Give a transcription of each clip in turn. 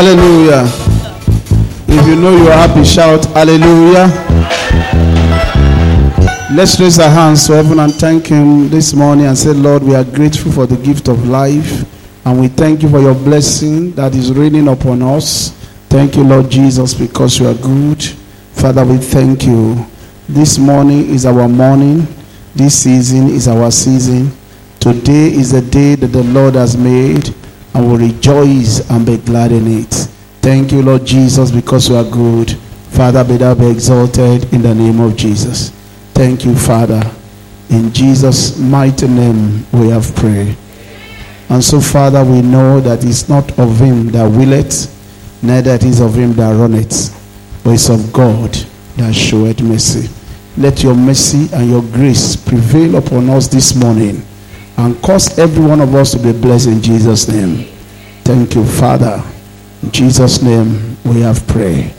Hallelujah. If you know you're happy, shout hallelujah. Let's raise our hands to heaven and thank Him this morning and say, Lord, we are grateful for the gift of life and we thank you for your blessing that is raining upon us. Thank you, Lord Jesus, because you are good. Father, we thank you. This morning is our morning. This season is our season. Today is the day that the Lord has made and will rejoice and be glad in it. Thank you, Lord Jesus, because you are good. Father, be thou be exalted in the name of Jesus. Thank you, Father. In Jesus' mighty name we have prayed. And so, Father, we know that it's not of him that willeth, neither it is of him that runneth, but it's of God that showeth mercy. Let your mercy and your grace prevail upon us this morning and cause every one of us to be blessed in Jesus' name. Thank you, Father. In Jesus' name we have prayed.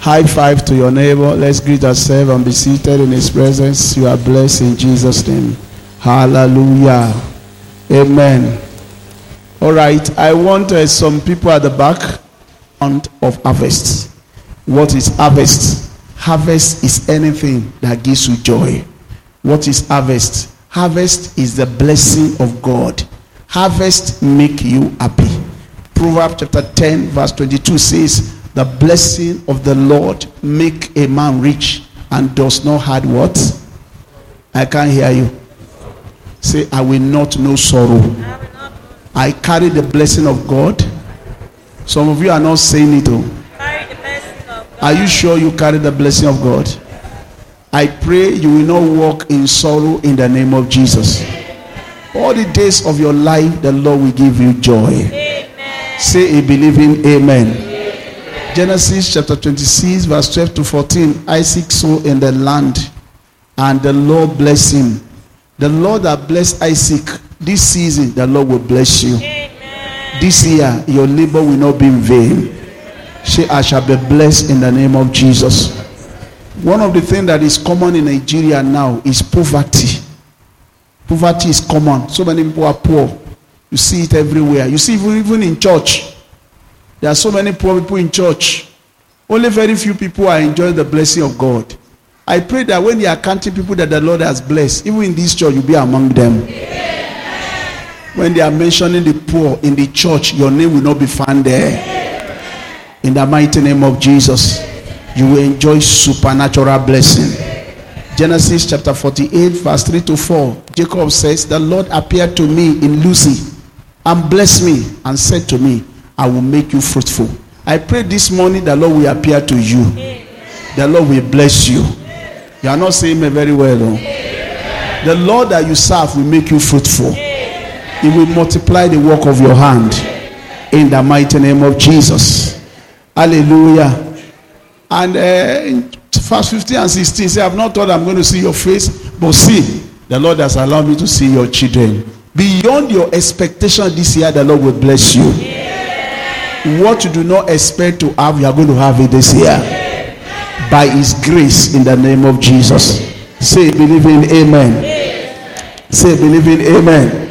High five to your neighbor. Let's greet ourselves and be seated in his presence. You are blessed in Jesus' name. Hallelujah. Amen. All right. I want uh, some people at the back of harvest. What is harvest? Harvest is anything that gives you joy. What is harvest? Harvest is the blessing of God. Harvest make you happy. Proverbs chapter 10 verse 22 says, the blessing of the Lord make a man rich and does not hard what? I can't hear you. Say, I will not know sorrow. I carry the blessing of God. Some of you are not saying it. Oh. Are you sure you carry the blessing of God? I pray you will not walk in sorrow in the name of Jesus. All the days of your life, the Lord will give you joy. Amen. Say a believing amen. amen. Genesis chapter 26, verse 12 to 14. Isaac sowed in the land, and the Lord blessed him. The Lord that blessed Isaac this season, the Lord will bless you. Amen. This year, your labor will not be in vain. Say, I shall be blessed in the name of Jesus. One of the things that is common in Nigeria now is poverty. Poverty is common. So many people are poor. You see it everywhere. You see even, in church. There are so many poor people in church. Only very few people are enjoying the blessing of God. I pray that when you are counting people that the Lord has blessed, even in this church, you'll be among them. When they are mentioning the poor in the church, your name will not be found there. In the mighty name of Jesus you will enjoy supernatural blessing. Genesis chapter 48, verse 3 to 4. Jacob says, The Lord appeared to me in Luz and blessed me and said to me, I will make you fruitful. I pray this morning the Lord will appear to you. The Lord will bless you. You are not saying me very well. Though. The Lord that you serve will make you fruitful. He will multiply the work of your hand in the mighty name of Jesus. Hallelujah. And uh, verse 15 and 16, say, I've not thought I'm going to see your face, but see, the Lord has allowed me to see your children. Beyond your expectation this year, the Lord will bless you. Yeah. What you do not expect to have, you are going to have it this year. Yeah. By His grace, in the name of Jesus. Say, believe in Amen. Say, believe in Amen.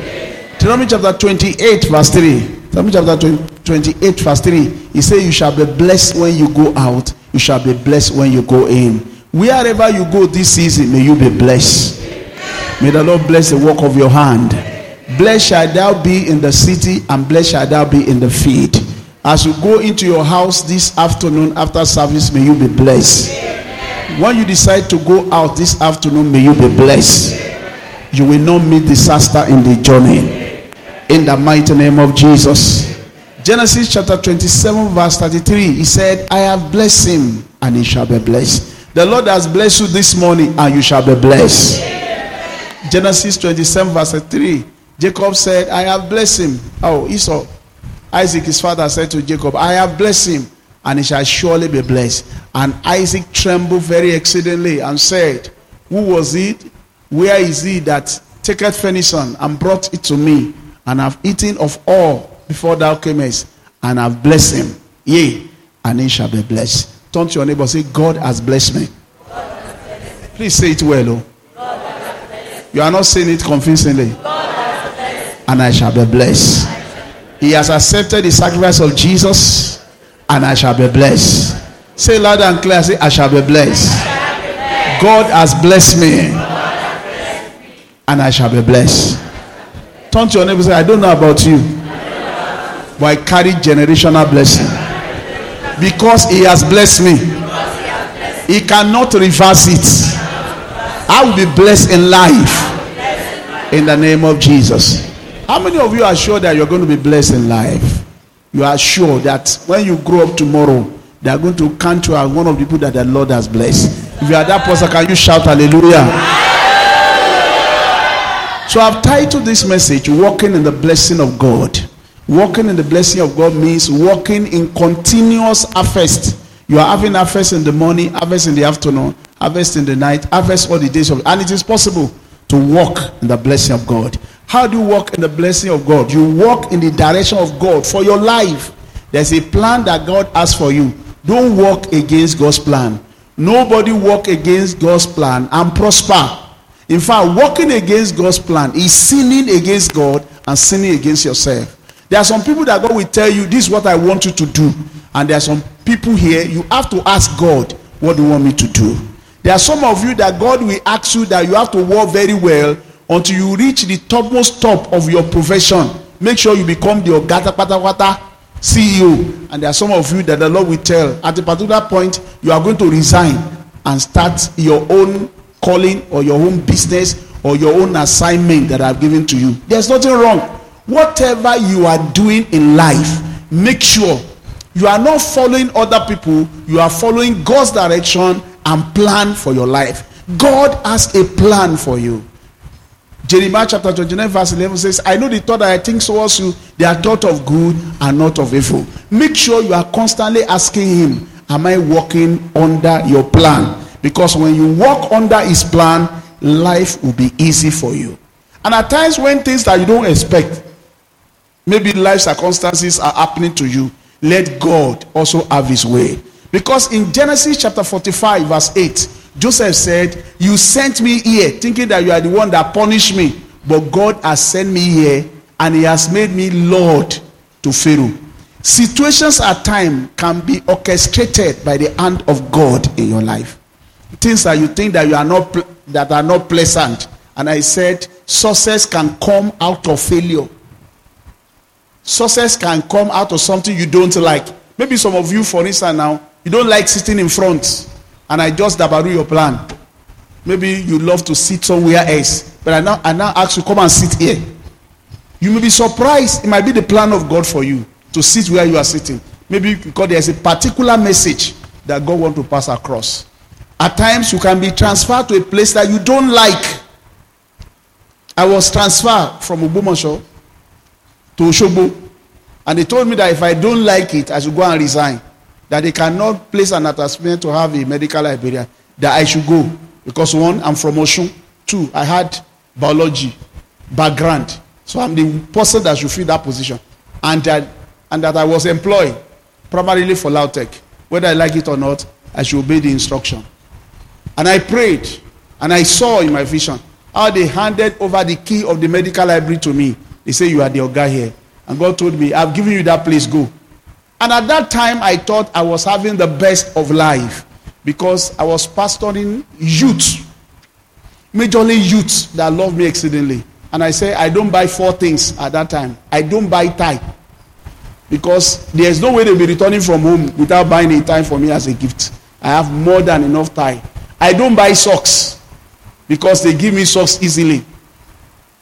Deuteronomy chapter 28, verse 3. Deuteronomy chapter 28, verse 3. He said, You shall be blessed when you go out you shall be blessed when you go in. Wherever you go this season, may you be blessed. May the Lord bless the work of your hand. Blessed shall thou be in the city, and blessed shall thou be in the field. As you go into your house this afternoon after service, may you be blessed. When you decide to go out this afternoon, may you be blessed. You will not meet disaster in the journey. In the mighty name of Jesus. Genesis chapter 27, verse 33, he said, I have blessed him and he shall be blessed. The Lord has blessed you this morning and you shall be blessed. Genesis 27, verse 3, Jacob said, I have blessed him. Oh, Esau, Isaac, his father, said to Jacob, I have blessed him and he shall surely be blessed. And Isaac trembled very exceedingly and said, Who was it? Where is he that taketh venison and brought it to me? And I've eaten of all before thou camest, and have blessed him. Yea, and he shall be blessed. Turn to your neighbor say, God has blessed me. Please say it well. Oh. You are not saying it convincingly. And I shall be blessed. He has accepted the sacrifice of Jesus and I shall be blessed. Say loud and clear, say, I shall be blessed. God has blessed me, and I shall be blessed. Turn to your neighbor say, I don't know about you, but I carry generational blessing. Because he has blessed me, he cannot reverse it. I will be blessed in life in the name of Jesus. How many of you are sure that you're going to be blessed in life? You are sure that when you grow up tomorrow, they are going to count you as one of the people that the Lord has blessed. If you are that person, can you shout hallelujah? So I've titled this message, Walking in the Blessing of God. Walking in the blessing of God means walking in continuous harvest. You are having harvest in the morning, harvest in the afternoon, harvest in the night, harvest all the days of and it is possible to walk in the blessing of God. How do you walk in the blessing of God? You walk in the direction of God for your life. There's a plan that God has for you. Don't walk against God's plan. Nobody walk against God's plan and prosper. In fact, walking against God's plan is sinning against God and sinning against yourself. There are some people that God will tell you, This is what I want you to do. And there are some people here, you have to ask God, What do you want me to do? There are some of you that God will ask you that you have to work very well until you reach the topmost top of your profession. Make sure you become the Ogata Patawata CEO. And there are some of you that the Lord will tell at a particular point you are going to resign and start your own calling or your own business or your own assignment that I've given to you. There's nothing wrong. Whatever you are doing in life, make sure you are not following other people, you are following God's direction and plan for your life. God has a plan for you. Jeremiah chapter 29, verse 11 says, I know the thought that I think you, they are thought of good and not of evil. Make sure you are constantly asking Him, Am I walking under your plan? Because when you walk under His plan, life will be easy for you. And at times, when things that you don't expect, maybe life circumstances are happening to you, let God also have His way. Because in Genesis chapter 45, verse 8, Joseph said, You sent me here thinking that you are the one that punished me. But God has sent me here and He has made me Lord to Pharaoh. Situations at times can be orchestrated by the hand of God in your life. Things that you think that you are not that are not pleasant. And I said, success can come out of failure. Success can come out of something you don't like. Maybe some of you, for instance, now you don't like sitting in front and I just dabaru your plan. Maybe you love to sit somewhere else, but I now, I now ask you, come and sit here. You may be surprised. It might be the plan of God for you to sit where you are sitting. Maybe because there's a particular message that God wants to pass across. At times, you can be transferred to a place that you don't like. I was transferred from Ogbomoso to Osogbo, and they told me that if I don't like it, I should go and resign that they cannot place an attachment to have a medical librarian, that I should go. Because one, I'm from Oshun. Two, I had biology background. So I'm the person that should fill that position. And that, and that I was employed primarily for Lautech. Whether I like it or not, I should obey the instruction. And I prayed, and I saw in my vision how they handed over the key of the medical library to me. They say, You are the guy here. And God told me, I've given you that place, go. And at that time, I thought I was having the best of life because I was pastoring youth, majorly youth that love me exceedingly. And I say, I don't buy four things at that time. I don't buy tie because there's no way they'll be returning from home without buying a tie for me as a gift. I have more than enough tie. I don't buy socks because they give me socks easily.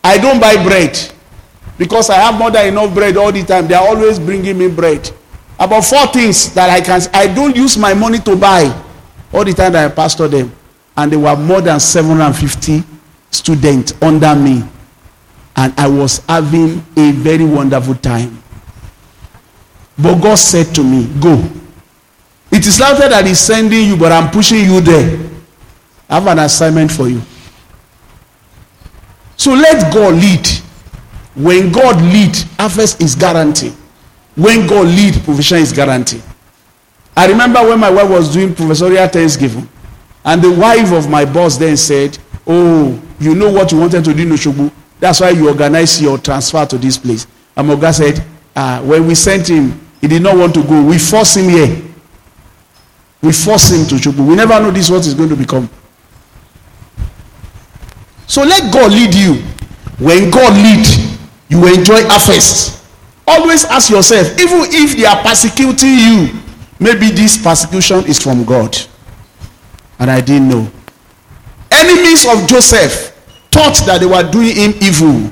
I don't buy bread because I have more than enough bread all the time. They are always bringing me bread about four things that I can I don't use my money to buy all the time that I pastor them. And there were more than 750 students under me. And I was having a very wonderful time. But God said to me, Go. It is not that He's sending you, but I'm pushing you there. I have an assignment for you. So let God lead. When God lead, harvest is guaranteed. When God lead, provision is guaranteed. I remember when my wife was doing professorial Thanksgiving, and the wife of my boss then said, Oh, you know what you wanted to do in Osogbo? That's why you organize your transfer to this place. And Moga said, ah, When we sent him, He did not want to go. We force him here. We force him to Chukwu. We never know this what is going to become. So let God lead you. When God lead, you will enjoy harvest. Always ask yourself, even if they are persecuting you, maybe this persecution is from God. And I didn't know. Enemies of Joseph thought that they were doing him evil,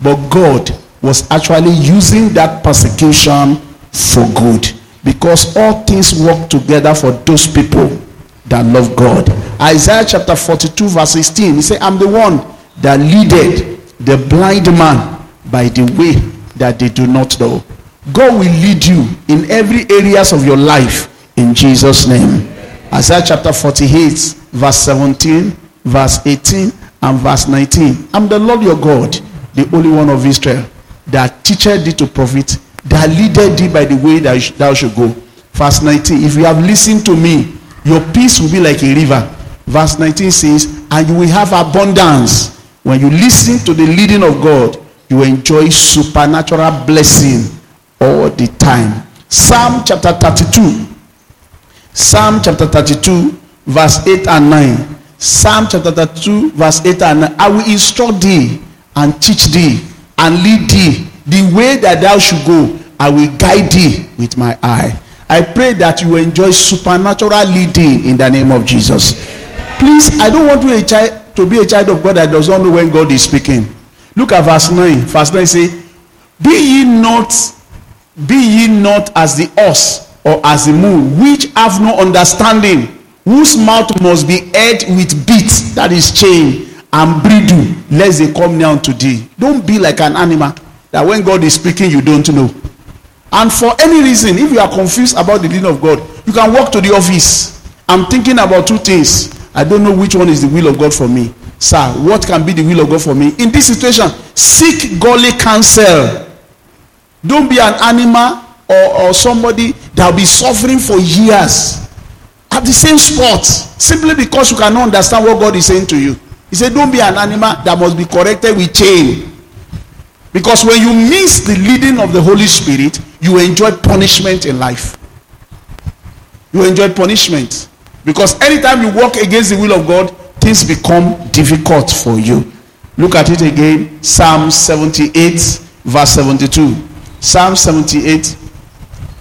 but God was actually using that persecution for good because all things work together for those people that love God. Isaiah chapter 42, verse 16, he said, I'm the one that leaded the blind man by the way that they do not know. God will lead you in every areas of your life in Jesus' name. Isaiah chapter 48, verse 17, verse 18, and verse 19. I'm the Lord your God, the Holy One of Israel, that teacheth thee to profit that leaded thee by the way that thou should go. Verse 19, if you have listened to me, your peace will be like a river. Verse 19 says, and you will have abundance. When you listen to the leading of God, you enjoy supernatural blessing all the time. Psalm chapter 32. Psalm chapter 32, verse 8 and 9. Psalm chapter 32, verse 8 and 9. I will instruct thee and teach thee and lead thee the way that thou should go, I will guide thee with my eye. I pray that you enjoy supernatural leading in the name of Jesus. Please, I don't want to, to be a child of God that does not know when God is speaking. Look at verse 9. Verse 9 say, Be ye not, be ye not as the ox or as the moon, which have no understanding, whose mouth must be heard with bits, that is chain, and bridle, lest they come down to thee. Don't be like an animal that when God is speaking, you don't know. And for any reason, if you are confused about the leading of God, you can walk to the office. I'm thinking about two things. I don't know which one is the will of God for me. Sir, what can be the will of God for me? In this situation, seek godly counsel. Don't be an animal or, or somebody that will be suffering for years at the same spot simply because you cannot understand what God is saying to you. He said, Don't be an animal that must be corrected with chain. Because when you miss the leading of the Holy Spirit, you enjoy punishment in life. You enjoy punishment. Because anytime you walk against the will of God, things become difficult for you. Look at it again. Psalm 78, verse 72. Psalm 78,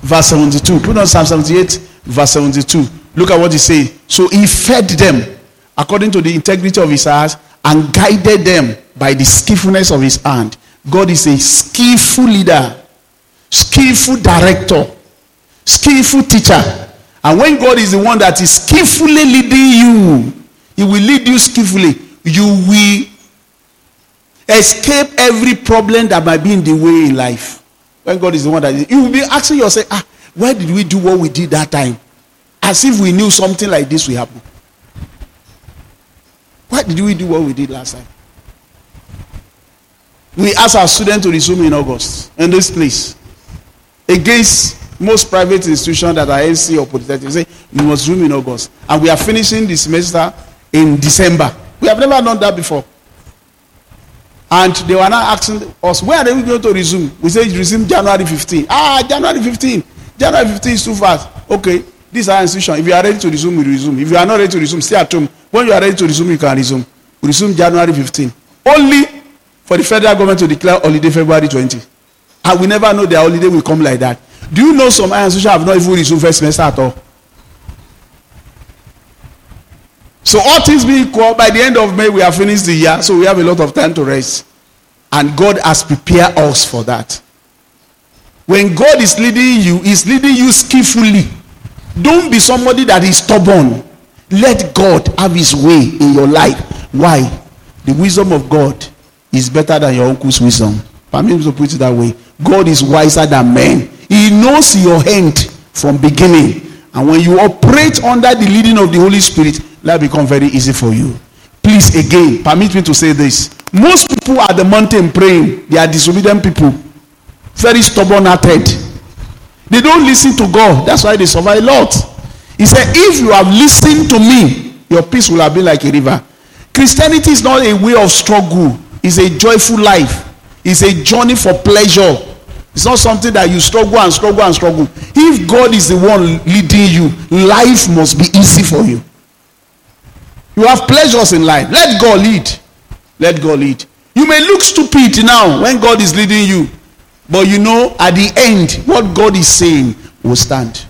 verse 72. Put on Psalm 78, verse 72. Look at what he says. So he fed them according to the integrity of his heart and guided them by the skillfulness of his hand. God is a skillful leader, skillful director, skillful teacher. And when God is the one that is skillfully leading you, He will lead you skillfully. You will escape every problem that might be in the way in life. When God is the one that is, you will be asking yourself, ah, why did we do what we did that time? As if we knew something like this will happen. Why did we do what we did last time? we ask our students to resume in August in this place. Against most private institutions that are NC or polytechnic, say you must resume in August. And we are finishing the semester in December. We have never done that before. And they were now asking us, where are we going to resume? We say resume January 15. Ah, January 15. January 15 is too fast. Okay, this is our institution. If you are ready to resume, we resume. If you are not ready to resume, stay at home. When you are ready to resume, you can resume. We resume January 15. Only for the federal government to declare holiday February 20. And we never know their holiday will come like that. Do you know some institutions have not even resumed first semester at all? So all things being equal, by the end of May, we have finished the year, so we have a lot of time to rest. And God has prepared us for that. When God is leading you, He's leading you skillfully. Don't be somebody that is stubborn. Let God have His way in your life. Why? The wisdom of God is better than your uncle's wisdom. Permit me to put it that way. God is wiser than men. He knows your hand from beginning. And when you operate under the leading of the Holy Spirit, that become very easy for you. Please, again, permit me to say this. Most people at the mountain praying, they are disobedient people. Very stubborn hearted. They don't listen to God. That's why they survive a lot. He said, if you have listened to me, your peace will have been like a river. Christianity is not a way of struggle. It's a joyful life. It's a journey for pleasure. It's not something that you struggle and struggle and struggle. If God is the one leading you, life must be easy for you. You have pleasures in life. Let God lead. Let God lead. You may look stupid now when God is leading you, but you know at the end, what God is saying will stand.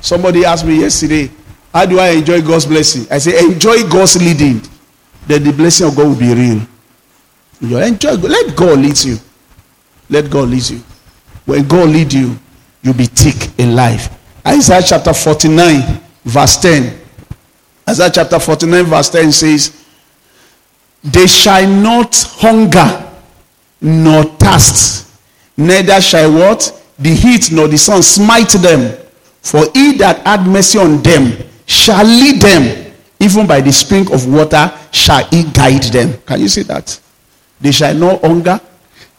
Somebody asked me yesterday, How do I enjoy God's blessing? I say, Enjoy God's leading. Then the blessing of God will be real. You enjoy, let God lead you. Let God lead you. When God lead you, you'll be thick in life. Isaiah chapter 49, verse 10. Isaiah chapter 49, verse 10 says, They shall not hunger nor thirst, neither shall what? The heat nor the sun smite them. For he that had mercy on them shall lead them, even by the spring of water shall he guide them. Can you see that? They shall not hunger,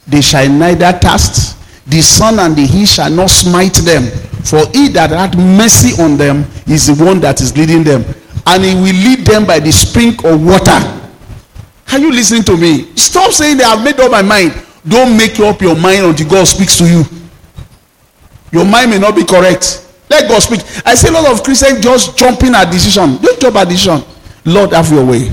they shall neither thirst, the sun and the heat shall not smite them. For he that had mercy on them is the one that is leading them, and he will lead them by the spring of water. Are you listening to me? Stop saying that I've made up my mind. Don't make up your mind until God speaks to you. Your mind may not be correct. Let God speak. I see a lot of Christians just jumping at decision. Don't jump at decision. Lord, have your way.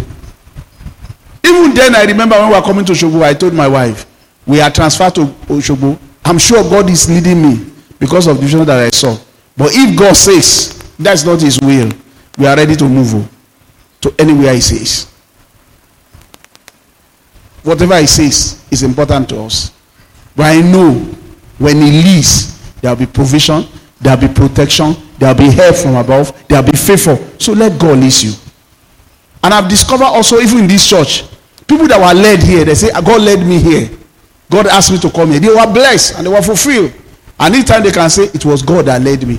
Even then, I remember when we were coming to Osogbo, I told my wife, we are transferred to Osogbo. I'm sure God is leading me because of the vision that I saw. But if God says that's not His will, we are ready to move to anywhere He says. Whatever He says is important to us. But I know when He leads, there will be provision, there will be protection, there will be help from above, there will be favor. So let God lead you. And I've discovered also, even in this church, people that were led here, they say, ah, God led me here. God asked me to come here. They were blessed and they were fulfilled. And each time they can say, it was God that led me.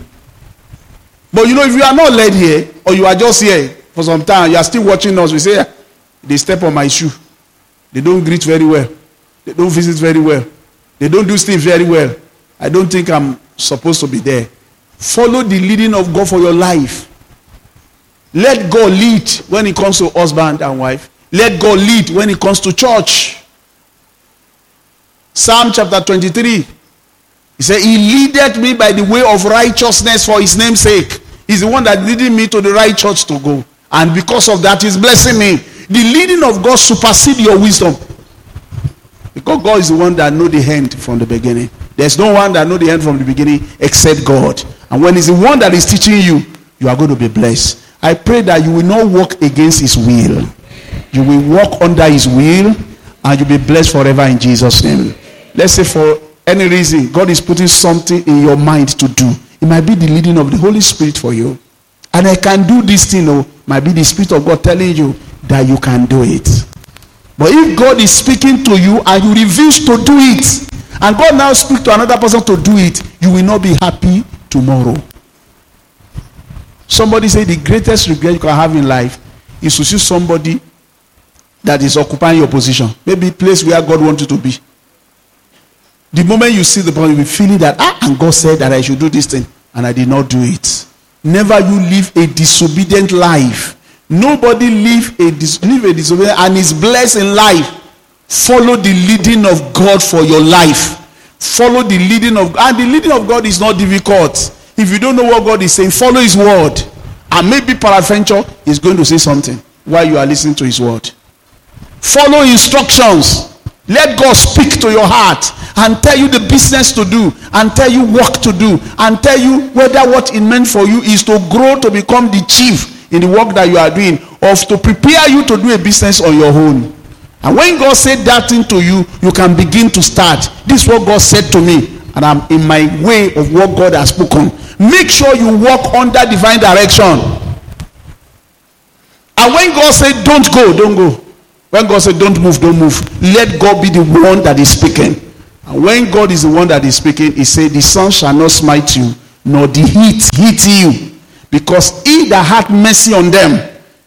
But you know, if you are not led here, or you are just here for some time, you are still watching us, we say, ah, they step on my shoe. They don't greet very well. They don't visit very well. They don't do things very well. I don't think I'm supposed to be there. Follow the leading of God for your life. Let God lead when it comes to husband and wife. Let God lead when it comes to church. Psalm chapter 23. He said, He leadeth me by the way of righteousness for his name's sake. He's the one that leading me to the right church to go. And because of that, he's blessing me. The leading of God supersedes your wisdom. Because God is the one that know the end from the beginning. There's no one that know the end from the beginning except God. And when he's the one that is teaching you, you are going to be blessed. I pray that you will not walk against his will. You will walk under his will and you'll be blessed forever in Jesus' name. Let's say for any reason, God is putting something in your mind to do. It might be the leading of the Holy Spirit for you. And I can do this thing, oh, might be the Spirit of God telling you that you can do it. But if God is speaking to you and you refuse to do it, and God now speak to another person to do it, you will not be happy tomorrow. Somebody say the greatest regret you can have in life is to see somebody that is occupying your position. Maybe place where God wants you to be. The moment you see the person, you'll be feeling that, ah, and God said that I should do this thing, and I did not do it. Never you live a disobedient life. Nobody live a, dis- live a disobedient and is blessed in life. Follow the leading of God for your life. Follow the leading of God. and the leading of God is not difficult. If you don't know what God is saying, follow His word. And maybe peradventure is going to say something while you are listening to His word. Follow instructions. Let God speak to your heart and tell you the business to do and tell you work to do and tell you whether what it meant for you is to grow to become the chief in the work that you are doing or to prepare you to do a business on your own. And when God said that thing to you, you can begin to start. This is what God said to me, and I'm in my way of what God has spoken. Make sure you walk under divine direction. And when God said, Don't go, don't go. When God said, Don't move, don't move. Let God be the one that is speaking. And when God is the one that is speaking, He said, The sun shall not smite you, nor the heat hit you. Because he that hath mercy on them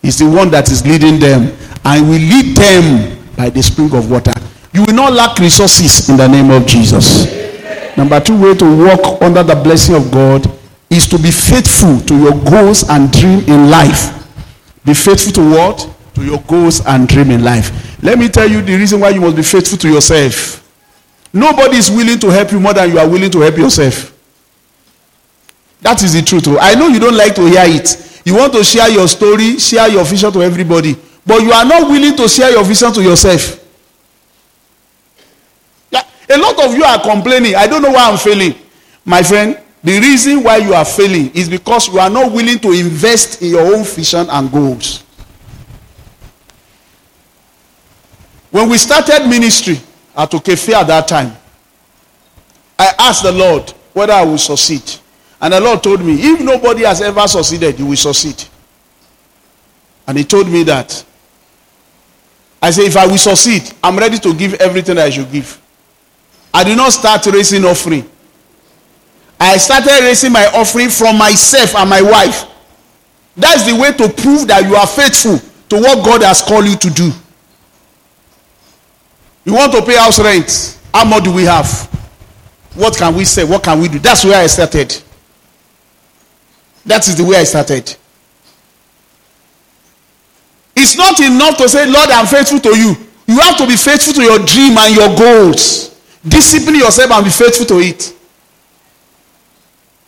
is the one that is leading them and will lead them by the spring of water. You will not lack resources in the name of Jesus. Number two way to walk under the blessing of God is to be faithful to your goals and dream in life. Be faithful to what? To your goals and dream in life. Let me tell you the reason why you must be faithful to yourself. Nobody is willing to help you more than you are willing to help yourself. That is the truth. oh. I know you don't like to hear it. You want to share your story, share your vision to everybody, but you are not willing to share your vision to yourself. Yeah, a lot of you are complaining. I don't know why I'm failing. My friend, the reason why you are failing is because you are not willing to invest in your own vision and goals. When we started ministry at Okefe at that time, I asked the Lord whether I will succeed. And the Lord told me, if nobody has ever succeeded, you will succeed. And He told me that. I said, if I will succeed, I'm ready to give everything I should give. I did not start raising offering. I started raising my offering from myself and my wife. That's the way to prove that you are faithful to what God has called you to do. You want to pay house rent? How much do we have? What can we say? What can we do? That's where I started. That is the way I started. It's not enough to say, Lord, I'm faithful to you. You have to be faithful to your dream and your goals. Discipline yourself and be faithful to it.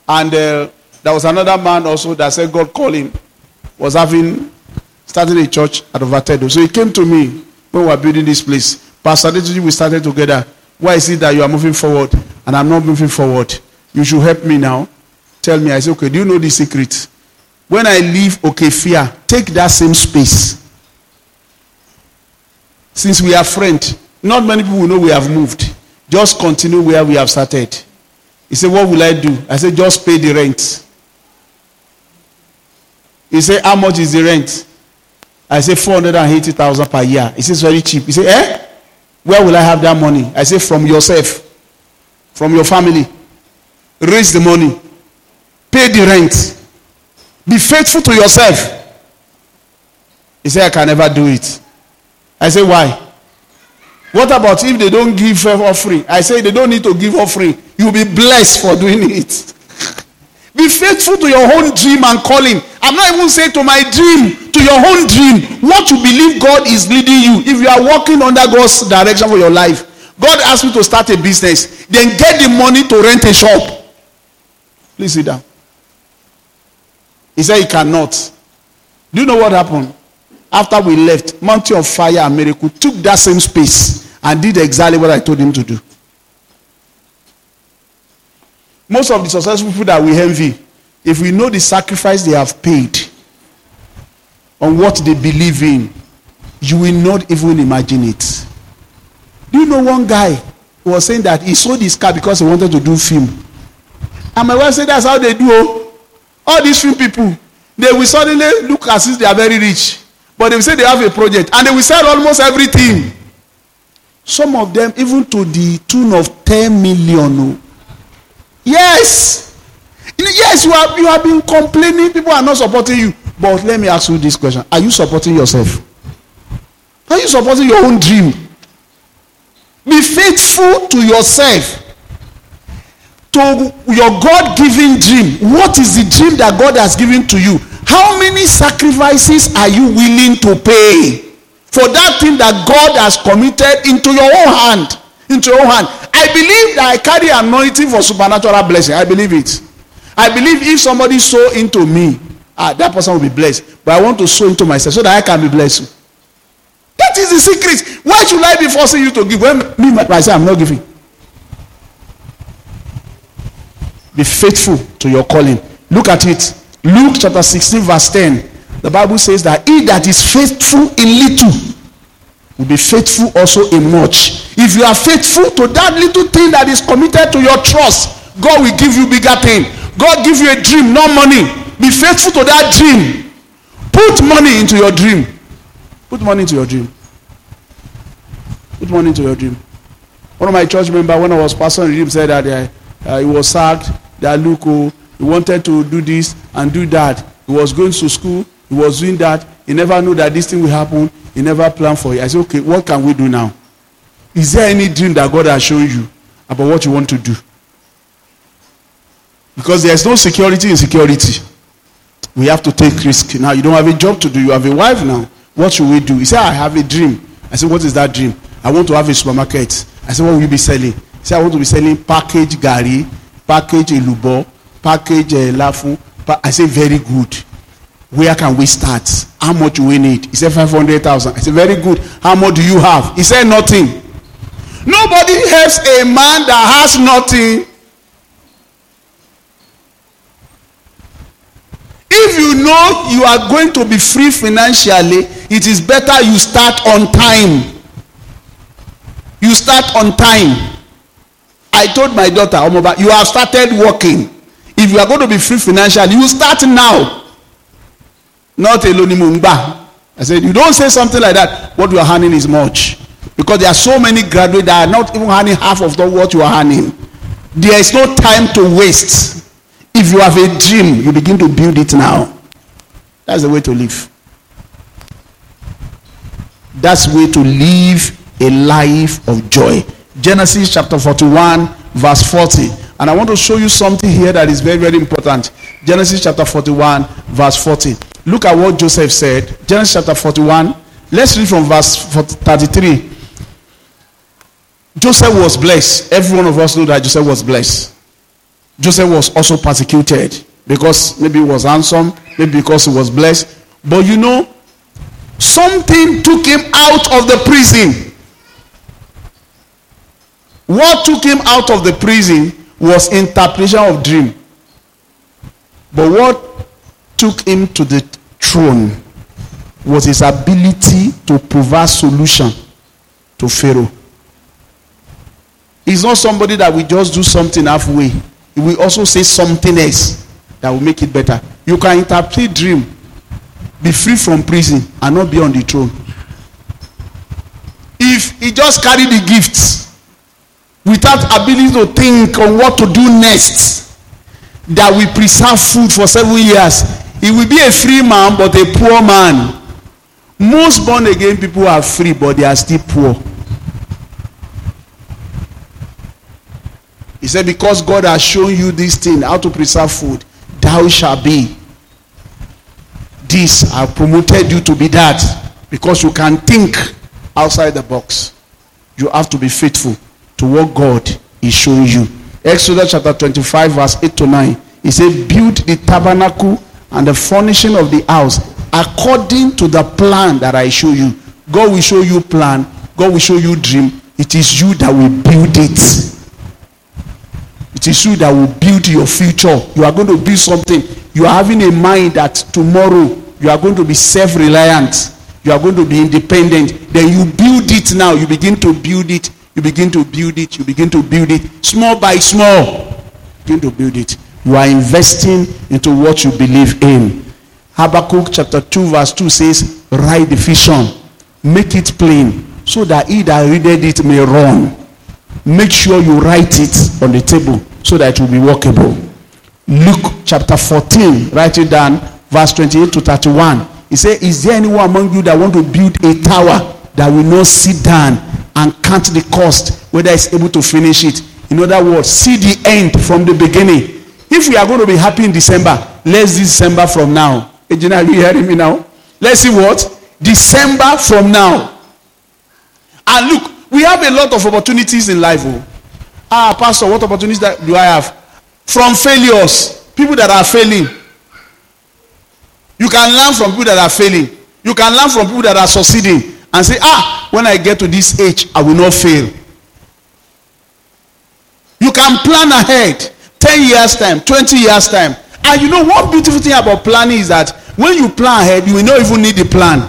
And uh, there was another man also that said God called him, was having started a church at Overtedo. So he came to me when we were building this place. Pastor Adetunji, we started together. Why is it that you are moving forward and I'm not moving forward? You should help me now. Tell me. I said, okay, do you know the secret? When I leave Okefia, take that same space. Since we are friends, not many people know we have moved. Just continue where we have started. He said, What will I do? I said, Just pay the rent. He said, How much is the rent? I said, 480,000 per year. He says, Very cheap. He said, Eh? Where will I have that money? I say, From yourself, from your family. Raise the money, pay the rent, be faithful to yourself. He said, I can never do it. I say, Why? What about if they don't give offering? I say they don't need to give offering. You'll be blessed for doing it. be faithful to your own dream and calling. I'm not even saying to my dream, to your own dream. What you believe God is leading you. If you are walking under God's direction for your life, God asked you to start a business, then get the money to rent a shop. Please sit down. He said he cannot. Do you know what happened? After we left, Mountain of Fire and Miracle took that same space and did exactly what I told him to do. Most of the successful people that we envy, if we know the sacrifice they have paid on what they believe in, you will not even imagine it. Do you know one guy who was saying that he sold his car because he wanted to do film? And my wife said that's how they do. Oh. All these film people, they will suddenly look as if they are very rich. But they will say they have a project and they will sell almost everything. Some of them even to the tune of 10 million. oh. Yes. Yes, you have you have been complaining, people are not supporting you. But let me ask you this question. Are you supporting yourself? Are you supporting your own dream? Be faithful to yourself. To your God-given dream. What is the dream that God has given to you? How many sacrifices are you willing to pay for that thing that God has committed into your own hand? Into your own hand. I believe that I carry anointing for supernatural blessing. I believe it. I believe if somebody sow into me, ah, that person will be blessed. But I want to sow into myself so that I can be blessed. That is the secret. Why should I be forcing you to give when me myself I'm not giving? Be faithful to your calling. Look at it. Luke chapter 16, verse 10. The Bible says that he that is faithful in little will be faithful also in much. If you are faithful to that little thing that is committed to your trust, God will give you bigger thing. God give you a dream, not money. Be faithful to that dream. Put money into your dream. Put money into your dream. Put money into your dream. One of my church members, when I was passing pastoring dream, said that uh, uh, he was sacked. That look, oh, he wanted to do this and do that. He was going to school. He was doing that. He never knew that this thing will happen. He never planned for it. I said, okay, what can we do now? Is there any dream that God has shown you about what you want to do? Because there's no security in security. We have to take risk. Now you don't have a job to do. You have a wife now. What should we do? He said, I have a dream. I said, what is that dream? I want to have a supermarket. I said, what will you be selling? say I want to be selling package gari, package elubo, package uh, lafu. Pa I say very good. Where can we start? How much do we need? He said 500,000. I said very good. How much do you have? He said nothing. Nobody helps a man that has nothing. If you know you are going to be free financially, it is better you start on time. You start on time. I told my daughter, Omoba, you have started working. If you are going to be free financially, you start now. Not alone mungba. I said, you don't say something like that. What you are earning is much. Because there are so many graduates that are not even earning half of what you are earning. There is no time to waste. If you have a dream, you begin to build it now. That's the way to live. That's the way to live a life of joy. Genesis chapter 41, verse 40. And I want to show you something here that is very, very important. Genesis chapter 41, verse 40. Look at what Joseph said. Genesis chapter 41. Let's read from verse 33. Joseph was blessed. Every one of us know that Joseph was blessed. Joseph was also persecuted because maybe he was handsome, maybe because he was blessed. But you know, something took him out of the prison. What took him out of the prison was interpretation of dream. But what took him to the throne was his ability to provide solution to Pharaoh. He's not somebody that will just do something halfway. He will also say something else that will make it better. You can interpret dream, be free from prison, and not be on the throne. If he just carry the gifts without ability to think on what to do next, that will preserve food for seven years, he will be a free man but a poor man. Most born again people are free but they are still poor. He said, Because God has shown you this thing, how to preserve food, thou shalt be. This, I've promoted you to be that. Because you can think outside the box. You have to be faithful to what God is showing you. Exodus chapter 25, verse 8 to 9. He said, Build the tabernacle and the furnishing of the house according to the plan that I show you. God will show you plan. God will show you dream. It is you that will build it. It is you that will build your future. You are going to build something. You are having a mind that tomorrow you are going to be self-reliant. You are going to be independent. Then you build it now. You begin to build it. You begin to build it. You begin to build it. Small by small. Begin to build it. You are investing into what you believe in. Habakkuk chapter 2 verse 2 says, write the vision. Make it plain so that he that readeth it may run. Make sure you write it on the table so that it will be workable. Luke chapter 14, write it down, verse 28 to 31. He said, Is there anyone among you that want to build a tower that will not sit down and count the cost, whether it's able to finish it? In other words, see the end from the beginning. If we are going to be happy in December, let's December from now. Engineer, are you hearing me now? Let's see what? December from now. And look, we have a lot of opportunities in life. Oh. Ah, Pastor, what opportunities do I have? From failures, people that are failing. You can learn from people that are failing. You can learn from people that are succeeding and say, ah, when I get to this age, I will not fail. You can plan ahead 10 years' time, 20 years' time. And you know one beautiful thing about planning is that when you plan ahead, you will not even need the plan.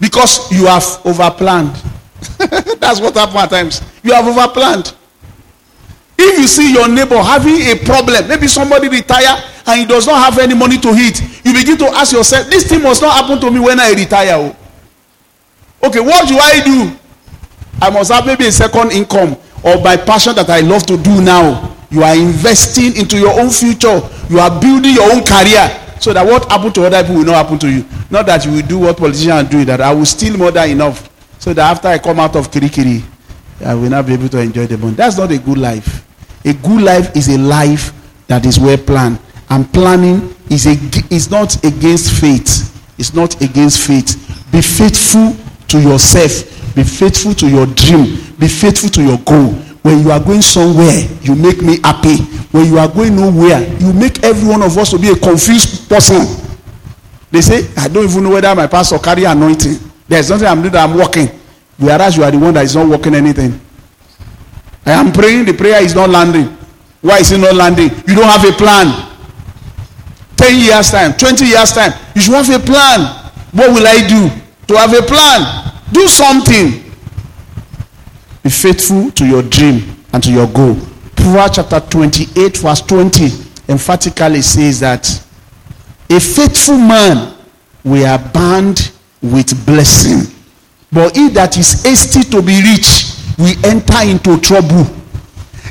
Because you have overplanned. That's what happens at times. You have overplanned. If you see your neighbor having a problem, maybe somebody retire and he does not have any money to eat, you begin to ask yourself, this thing must not happen to me when I retire. Okay, what do I do? I must have maybe a second income or my passion that I love to do now. You are investing into your own future. You are building your own career so that what happened to other people will not happen to you. Not that you will do what politicians do, that I will steal more than enough so that after I come out of Kirikiri, I will not be able to enjoy the money. That's not a good life. A good life is a life that is well planned. And planning is, a, is not against faith. It's not against faith. Be faithful to yourself. Be faithful to your dream. Be faithful to your goal. when you are going somewhere, you make me happy. When you are going nowhere, you make every one of us to be a confused person. They say, I don't even know whether my pastor carry anointing. There's nothing I'm doing that I'm working. Whereas you are the one that is not working anything. I am praying, the prayer is not landing. Why is it not landing? You don't have a plan. 10 years time, 20 years time, you should have a plan. What will I do? To have a plan. Do something. Be faithful to your dream and to your goal. Proverbs chapter 28, verse 20 emphatically says that a faithful man will abound with blessing, but he that is hasty to be rich will enter into trouble.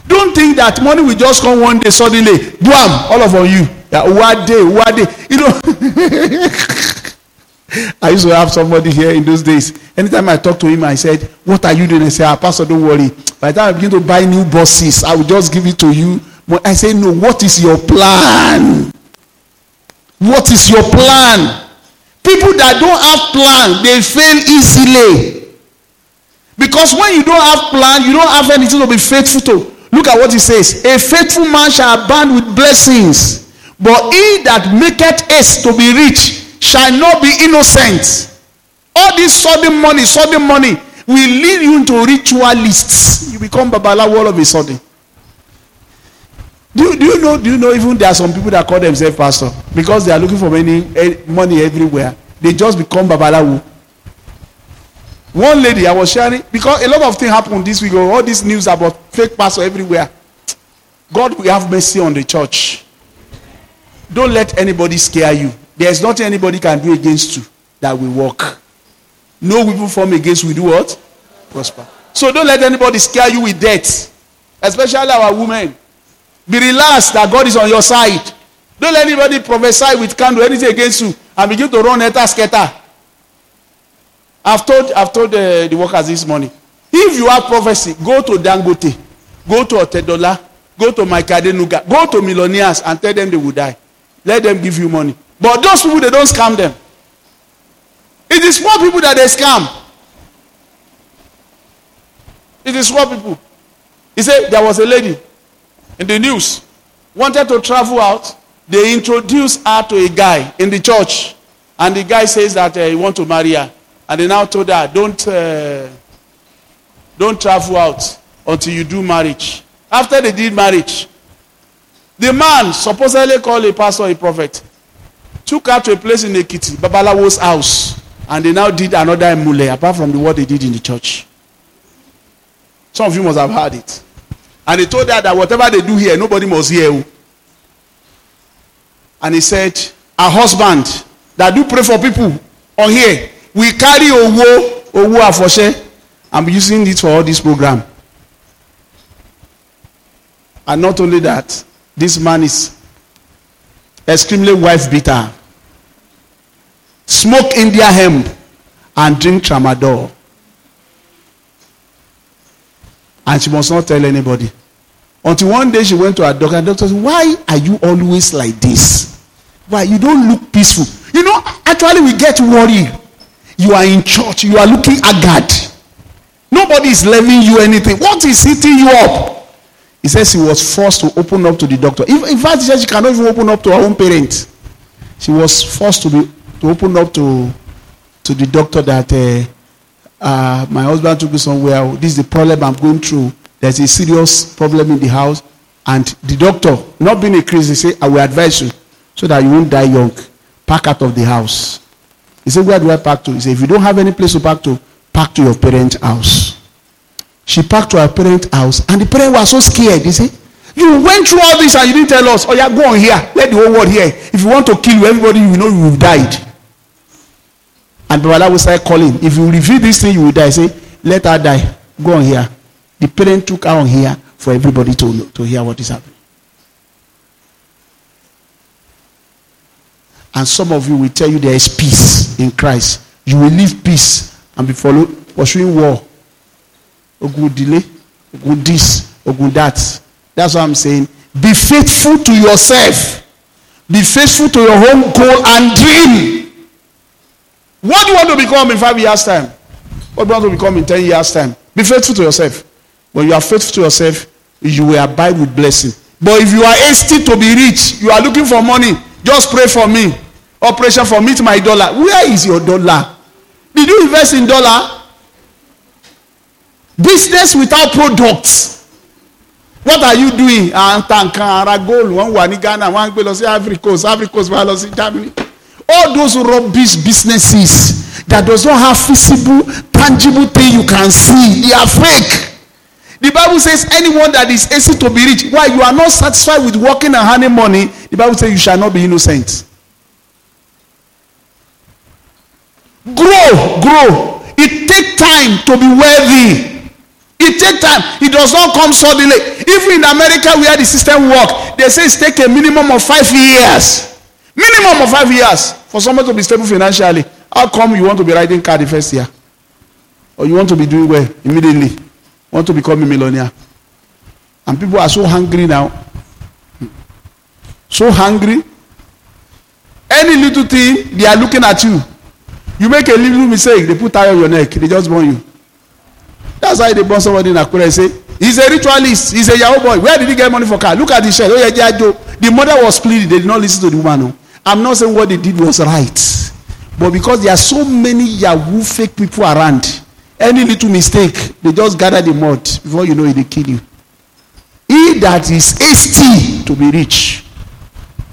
Don't think that money will just come one day suddenly, bam, all of you. Yeah, one day, one day. You know, I used to have somebody here in those days. Anytime I talk to him, I said, What are you doing? I say, ah, Pastor, don't worry. By the time I begin to buy new buses, I will just give it to you. But I say, No, what is your plan? What is your plan? People that don't have plan, they fail easily. Because when you don't have plan, you don't have anything to be faithful to. Look at what he says. A faithful man shall abound with blessings, but he that maketh haste to be rich shall not be innocent. All this sudden money, sudden money will lead you into ritualists. You become babalawo all of a sudden. Do do you know? Do you know? Even there are some people that call themselves pastor because they are looking for many eh, money everywhere. They just become babalawo. One lady I was sharing because a lot of things happened this week. All this news about fake pastor everywhere. God will have mercy on the church. Don't let anybody scare you. There's nothing anybody can do against you that will work. No weapon form against we do what? Prosper. So don't let anybody scare you with death, especially our women. Be relaxed that God is on your side. Don't let anybody prophesy with candle anything against you and begin to run etta scatter. I've told I've told uh, the workers this morning. If you have prophecy, go to Dangote, go to Otedola, go to Mike Adenuga, go to millionaires and tell them they will die. Let them give you money. But those people they don't scam them. It is small people that they scam. It is small people. He said there was a lady in the news wanted to travel out. They introduced her to a guy in the church, and the guy says that uh, he want to marry her, and they now told her, "Don't, uh, don't travel out until you do marriage." After they did marriage, the man supposedly called a pastor a prophet took her to a place in Ekiti, Babalawo's house, and they now did another emule apart from the what they did in the church. Some of you must have heard it. And he told her that whatever they do here, nobody must hear. And he said, a husband that do pray for people on here, we carry owo, owo afoshe. I'm using it for all this program. And not only that, this man is extremely wife beater. Smoke India hemp and drink tramadol. And she must not tell anybody. Until one day she went to her doctor and doctor said, Why are you always like this? Why? You don't look peaceful. You know, actually, we get worried. You are in church, you are looking haggard. Nobody is leaving you anything. What is hitting you up? He says he was forced to open up to the doctor. In fact, he said she cannot even open up to her own parents. She was forced to be to open up to to the doctor that uh, uh, my husband took me somewhere. This is the problem I'm going through. There's a serious problem in the house, and the doctor, not being a crazy, say, "I will advise you so that you won't die young. Pack out of the house." He said, "Where do I pack to?" He said, "If you don't have any place to pack to, pack to your parents' house." She packed to her parents' house, and the parents were so scared. They say, You went through all this and you didn't tell us. Oh, yeah, go on here. Let the whole world hear. If you want to kill you, everybody, you know you've died. And Babala will start calling. If you reveal this thing, you will die. Say, Let her die. Go on here. The parent took her on here for everybody to, to hear what is happening. And some of you will tell you there is peace in Christ. You will live peace and be follow, pursuing war ogun delay ogun this ogun that that's what i'm saying be faithful to yourself be faithful to your own goal and dream what do you want to become in five years time what do you want to become in ten years time be faithful to yourself When you are faithful to yourself, you will abide with blessing. But if you are hasty to be rich, you are looking for money, just pray for me. Operation for meet my dollar. Where is your dollar? Did you invest in dollar? Business without products. What are you doing? Ah, à ń ta nǹkan ara góòlù wọ́n wà ní sí Germany. All those rubbish businesses that does not have visible, tangible thing you can see, they are fake. The Bible says anyone that is easy to be rich, why you are not satisfied with working and earning money, the Bible says you shall not be innocent. Grow, grow. It take time to be worthy. It take time. It does not come suddenly. Even in America where the system work, they say it take a minimum of five years. Minimum of five years for someone to be stable financially. How come you want to be riding car the first year? Or you want to be doing well immediately? Want to become a millionaire? And people are so hungry now. So hungry. Any little thing, they are looking at you. You make a little mistake, they put tie on your neck, they just burn you. That's why they burn somebody in Akure and say, he's a ritualist, he's a Yahoo boy. Where did he get money for car? Look at the shirt. Oh, yeah, yeah. The mother was pleading, they did not listen to the woman. No. I'm not saying what they did was right. But because there are so many Yahoo fake people around, any little mistake, they just gather the mud. Before you know it, they kill you. He that is hasty to be rich,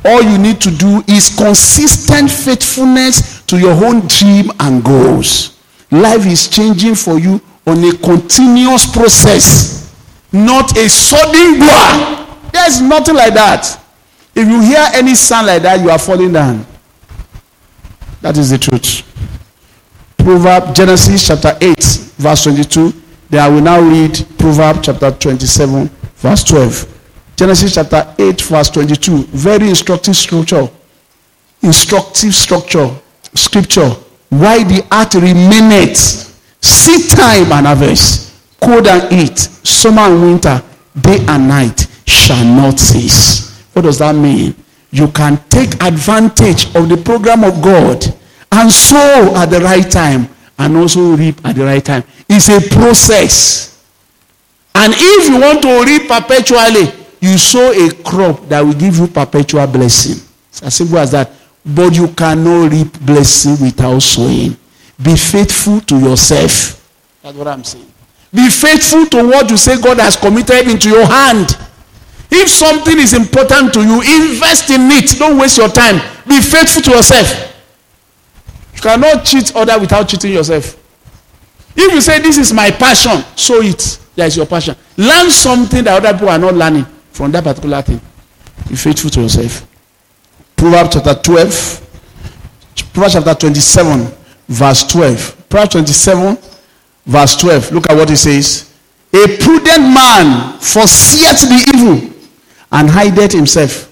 all you need to do is consistent faithfulness to your own dream and goals. Life is changing for you on a continuous process, not a sudden blow. There's nothing like that. If you hear any sound like that, you are falling down. That is the truth. Proverb Genesis chapter 8, verse 22. Then I will now read Proverb chapter 27, verse 12. Genesis chapter 8, verse 22. Very instructive scripture. Instructive structure. Scripture. Why the earth remaineth seed time and harvest, cold and heat, summer and winter, day and night shall not cease. What does that mean? You can take advantage of the program of God and sow at the right time and also reap at the right time. It's a process. And if you want to reap perpetually, you sow a crop that will give you perpetual blessing. It's as simple as that. But you cannot reap blessing without sowing. Be faithful to yourself. That's what I'm saying. Be faithful to what you say God has committed into your hand. If something is important to you, invest in it. Don't waste your time. Be faithful to yourself. You cannot cheat other without cheating yourself. If you say this is my passion, sow it. That is your passion. Learn something that other people are not learning from that particular thing. Be faithful to yourself. Proverbs chapter 12, Proverbs chapter 27, verse 12. Proverbs 27, verse 12. Look at what it says. A prudent man foreseeth the evil and hideth himself,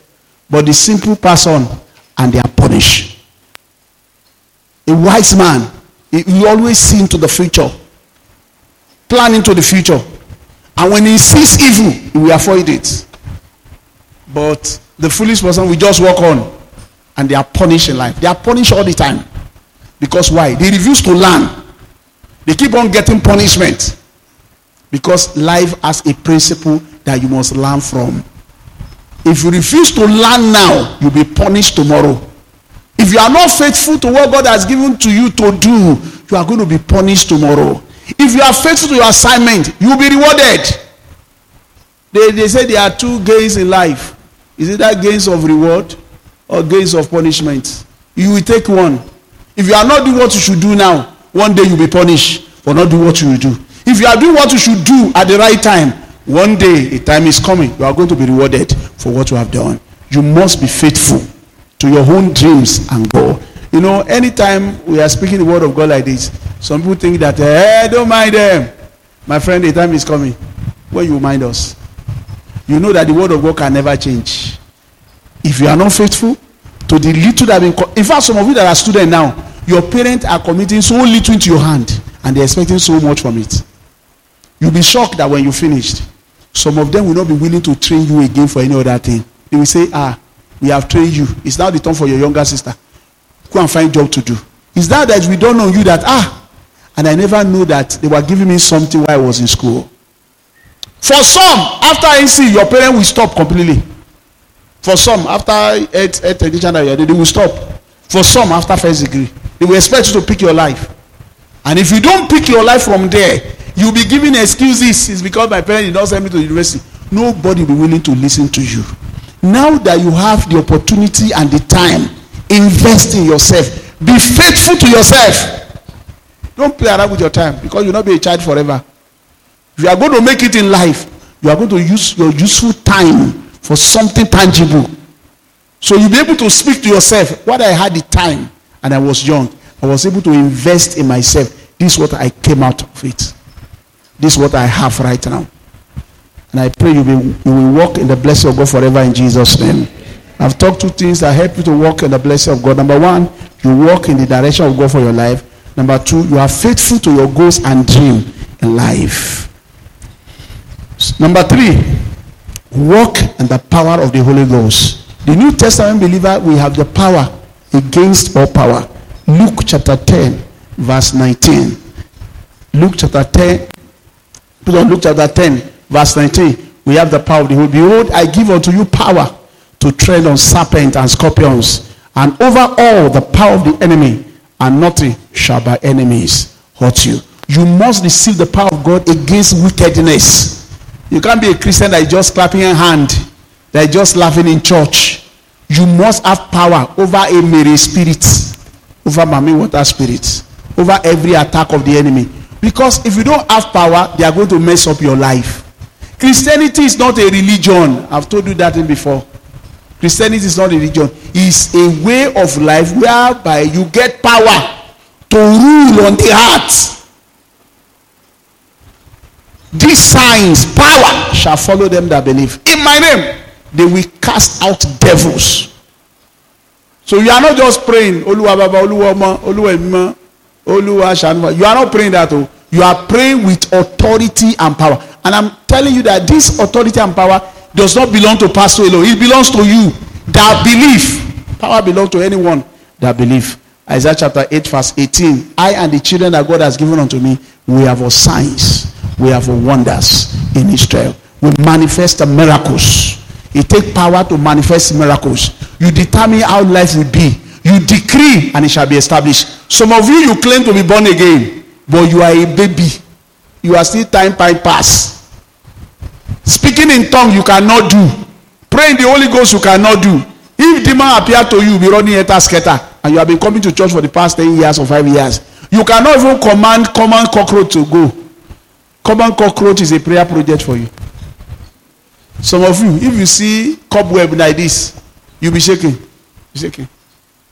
but the simple pass on and they are punished. A wise man, he always see into the future, plan into the future. And when he sees evil, he will avoid it. But the foolish person will just walk on and they are punished in life. They are punished all the time. Because why? They refuse to learn. They keep on getting punishment. Because life has a principle that you must learn from. If you refuse to learn now, you'll be punished tomorrow. If you are not faithful to what God has given to you to do, you are going to be punished tomorrow. If you are faithful to your assignment, you will be rewarded. They, they say there are two gains in life. Is it that gains of reward or gains of punishment? You will take one. If you are not doing what you should do now, one day you'll be punished for not doing what you do. If you are doing what you should do at the right time, one day a time is coming. You are going to be rewarded for what you have done. You must be faithful to your own dreams and goal. You know, anytime we are speaking the word of God like this, some people think that, hey, don't mind them. My friend, a time is coming when you mind us. You know that the word of God can never change. If you are not faithful to the little that been, in fact, some of you that are students now, your parents are committing so little into your hand and they're expecting so much from it. You'll be shocked that when you finished, some of them will not be willing to train you again for any other thing. They will say, ah, we have trained you. It's now the time for your younger sister. Go and find job to do. Is that that we don't know you that, ah, and I never knew that they were giving me something while I was in school. For some, after NC, your parent will stop completely. For some, after eight, eight education, they will stop. For some, after first degree, they will expect you to pick your life. And if you don't pick your life from there, you'll be giving excuses. It's because my parents did not send me to university. Nobody will be willing to listen to you. Now that you have the opportunity and the time, invest in yourself. Be faithful to yourself. Don't play around with your time because you'll not be a child forever. If you are going to make it in life, you are going to use your useful time for something tangible. So you'll be able to speak to yourself. What I had the time and I was young, I was able to invest in myself. This is what I came out of it. This is what I have right now. And I pray you will, you will walk in the blessing of God forever in Jesus' name. I've talked two things that help you to walk in the blessing of God. Number one, you walk in the direction of God for your life. Number two, you are faithful to your goals and dream in life. Number three, walk in the power of the Holy Ghost. The New Testament believer, we have the power against all power. Luke chapter 10, verse 19. Luke chapter 10, on Luke chapter 10, verse 19. We have the power of the Holy Behold, I give unto you power to tread on serpents and scorpions, and over all the power of the enemy, and nothing shall by enemies hurt you. You must receive the power of God against wickedness. You can't be a Christian that is just clapping your hand, that is just laughing in church. You must have power over a merry spirit, over Mami Wata spirit, over every attack of the enemy. Because if you don't have power, they are going to mess up your life. Christianity is not a religion. I've told you that before. Christianity is not a religion. It's a way of life whereby you get power to rule on the heart. These signs, power shall follow them that believe. In my name, they will cast out devils. So you are not just praying, Oluwa Baba, Oluwa Oma, Oluwa Emma, Oluwa Shanwa. You are not praying that. Oh. You are praying with authority and power. And I'm telling you that this authority and power does not belong to Pastor alone. It belongs to you that believe. Power belongs to anyone that believe. Isaiah chapter 8, verse 18. I and the children that God has given unto me, we have all signs we have wonders in Israel. We manifest the miracles. It takes power to manifest miracles. You determine how life will be. You decree and it shall be established. Some of you, you claim to be born again, but you are a baby. You are still time time pass. Speaking in tongue you cannot do. Praying the Holy Ghost you cannot do. If demon appear to you, be running enter scatter, and you have been coming to church for the past 10 years or 5 years, you cannot even command command cockroach to go. Common cockroach is a prayer project for you. Some of you, if you see cobweb like this, you'll be shaking. Be shaking.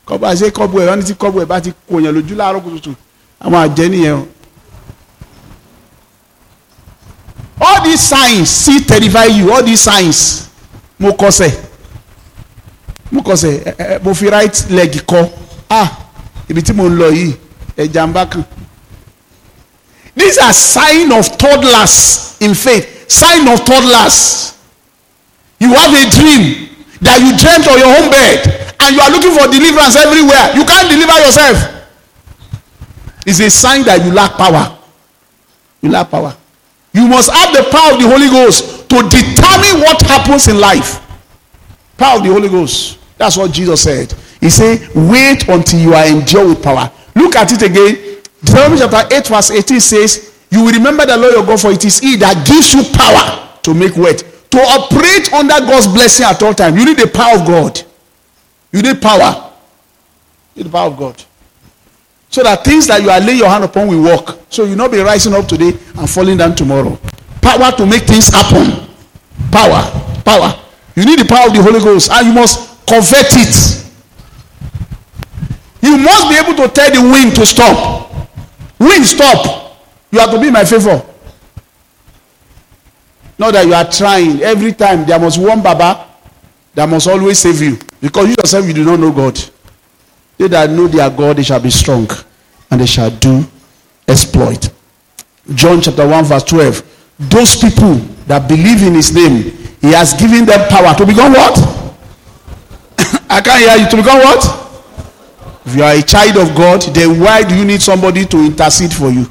Cobweb, I say cobweb, tí cobweb bá ti kò yàn lójú kùtùkùtù. Àwọn àjẹ́ nìyẹn o. All these signs see terrify you. All these signs. Mo kọsẹ̀. Mo kọsẹ̀. Mo fi right leg kọ. Ah! Ibi tí mo ń lọ yìí, ẹja ń bá kàn. These are sign of toddlers in faith. Sign of toddlers. You have a dream that you dreamt on your home bed and you are looking for deliverance everywhere. You can't deliver yourself. It's a sign that you lack power. You lack power. You must have the power of the Holy Ghost to determine what happens in life. Power of the Holy Ghost. That's what Jesus said. He said, wait until you are endued with power. Look at it again. Deuteronomy chapter 8, verse 18 says, You will remember the Lord your God, for it is He that gives you power to make wealth. To operate under God's blessing at all times, you need the power of God. You need power. You need the power of God. So that things that you are laying your hand upon will work. So you'll not be rising up today and falling down tomorrow. Power to make things happen. Power. Power. You need the power of the Holy Ghost and you must convert it. You must be able to tell the wind to stop. Wind stop. You have to be my favor. Not that you are trying. Every time there must one Baba that must always save you. Because you yourself you do not know God. They that know their God, they shall be strong and they shall do exploit. John chapter 1, verse 12. Those people that believe in his name, he has given them power to become what? I can't hear you. To become what? If you are a child of God, then why do you need somebody to intercede for you?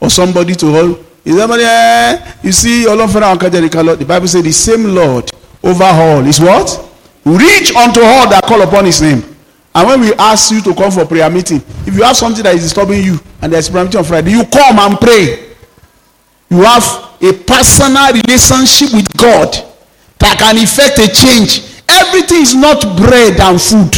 Or somebody to hold? Is somebody, eh, you see, the Bible says the same Lord over all is what? Reach unto all that call upon his name. And when we ask you to come for prayer meeting, if you have something that is disturbing you and there's prayer meeting on Friday, you come and pray. You have a personal relationship with God that can effect a change. Everything is not bread and food.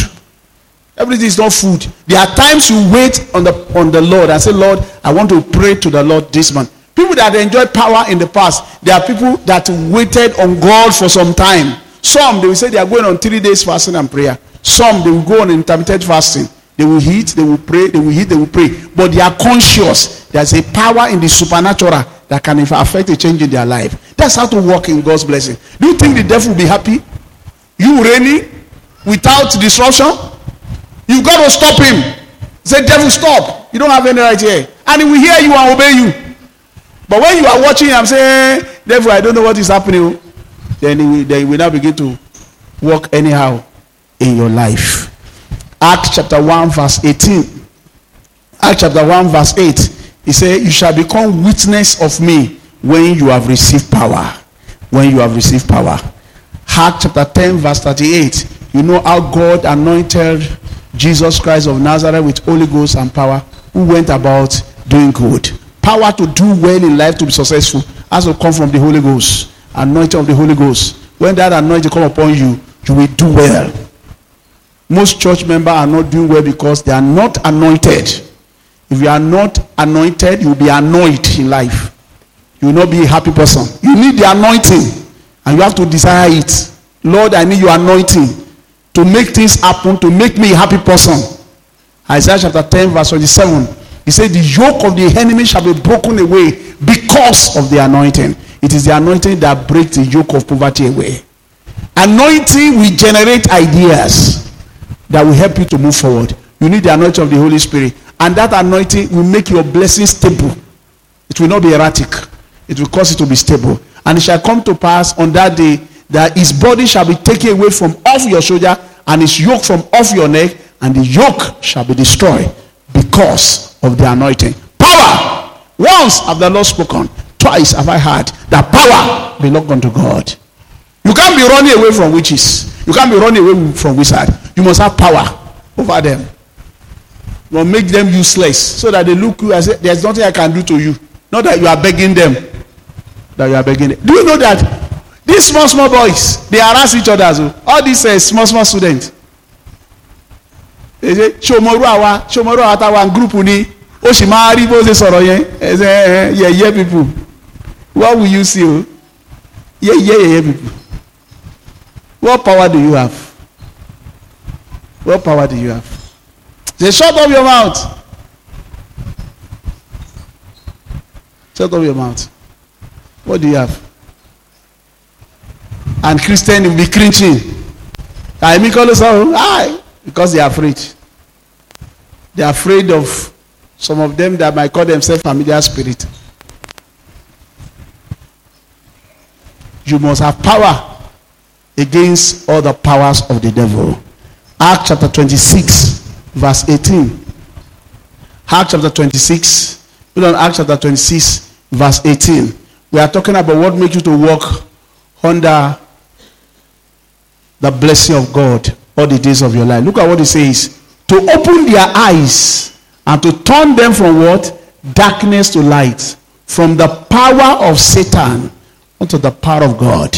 Everything is not food. There are times you wait on the on the Lord and say, Lord, I want to pray to the Lord this month. People that enjoyed power in the past, there are people that waited on God for some time. Some they will say they are going on three days fasting and prayer. Some they will go on intermittent fasting. They will eat, they will pray, they will eat, they will pray. But they are conscious there's a power in the supernatural that can affect a change in their life. That's how to walk in God's blessing. Do you think the devil will be happy? You reigning without disruption? You've got to stop him. Say, devil, stop. You don't have any right here. And he will hear you and obey you. But when you are watching I'm saying, devil, I don't know what is happening. Then he will, then he will now begin to walk anyhow in your life. Acts chapter 1, verse 18. Acts chapter 1, verse 8. He said, You shall become witness of me when you have received power. When you have received power. Acts chapter 10, verse 38. You know how God anointed Jesus Christ of Nazareth with Holy Ghost and power, who went about doing good. Power to do well in life to be successful has to come from the Holy Ghost. Anointing of the Holy Ghost. When that anointing come upon you, you will do well. Most church members are not doing well because they are not anointed. If you are not anointed, you will be annoyed in life. You will not be a happy person. You need the anointing and you have to desire it. Lord, I need your anointing to make things happen, to make me a happy person. Isaiah chapter 10, verse 27. He said, The yoke of the enemy shall be broken away because of the anointing. It is the anointing that breaks the yoke of poverty away. Anointing will generate ideas that will help you to move forward. You need the anointing of the Holy Spirit. And that anointing will make your blessing stable. It will not be erratic. It will cause it to be stable. And it shall come to pass on that day that his body shall be taken away from off your shoulder and his yoke from off your neck, and the yoke shall be destroyed because of the anointing. Power! Once have the Lord spoken, twice have I heard that power belong unto God. You can't be running away from witches. You can't be running away from wizards. You must have power over them. You must make them useless so that they look you and say, There's nothing I can do to you. Not that you are begging them. That you are begging them. Do you know that these small, small boys, they harass each other. So. All these uh, small, small students. They say, Ṣòmọ́rú àwa, Ṣòmọ́rú àwa táwa group ni, ó sì máa rí bó ṣe sọ̀rọ̀ yẹn. Ẹ ṣe yẹ̀yẹ́ people. What will you see o? Yẹ̀yẹ́ yẹ̀yẹ́ people. What power do you have? What power do you have? Say, shut up your mouth. Shut up your mouth. What do you have? And Christian will be cringing. I mean, Hi, because they are afraid. They are afraid of some of them that might call themselves familiar spirit. You must have power against all the powers of the devil. Acts chapter 26, verse 18. Acts chapter 26, put on Acts chapter 26, verse 18. We are talking about what makes you to walk under the blessing of God all the days of your life. Look at what it says. To open their eyes and to turn them from what? Darkness to light. From the power of Satan unto the power of God.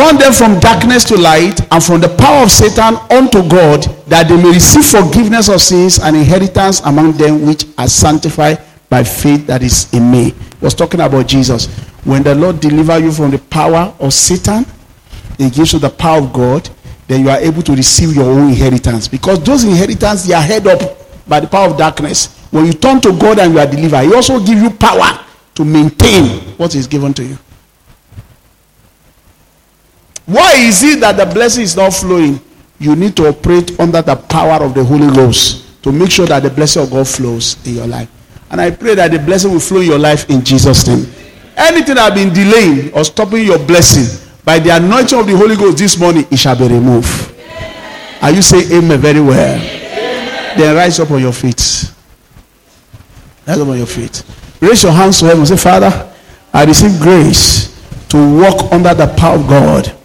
Turn them from darkness to light and from the power of Satan unto God, that they may receive forgiveness of sins and inheritance among them which are sanctified by faith that is in me. He was talking about Jesus. When the Lord deliver you from the power of Satan, he gives you the power of God, then you are able to receive your own inheritance. Because those inheritance, they are held up by the power of darkness. When you turn to God and you are delivered, he also give you power to maintain what is given to you. Why is it that the blessing is not flowing? You need to operate under the power of the Holy Ghost to make sure that the blessing of God flows in your life. And I pray that the blessing will flow in your life in Jesus' name. Anything that has been delaying or stopping your blessing by the anointing of the Holy Ghost this morning, it shall be removed. Are you saying amen very well? Then rise up on your feet. Rise up on your feet. Raise your hands to heaven. And say, Father, I receive grace to walk under the power of God.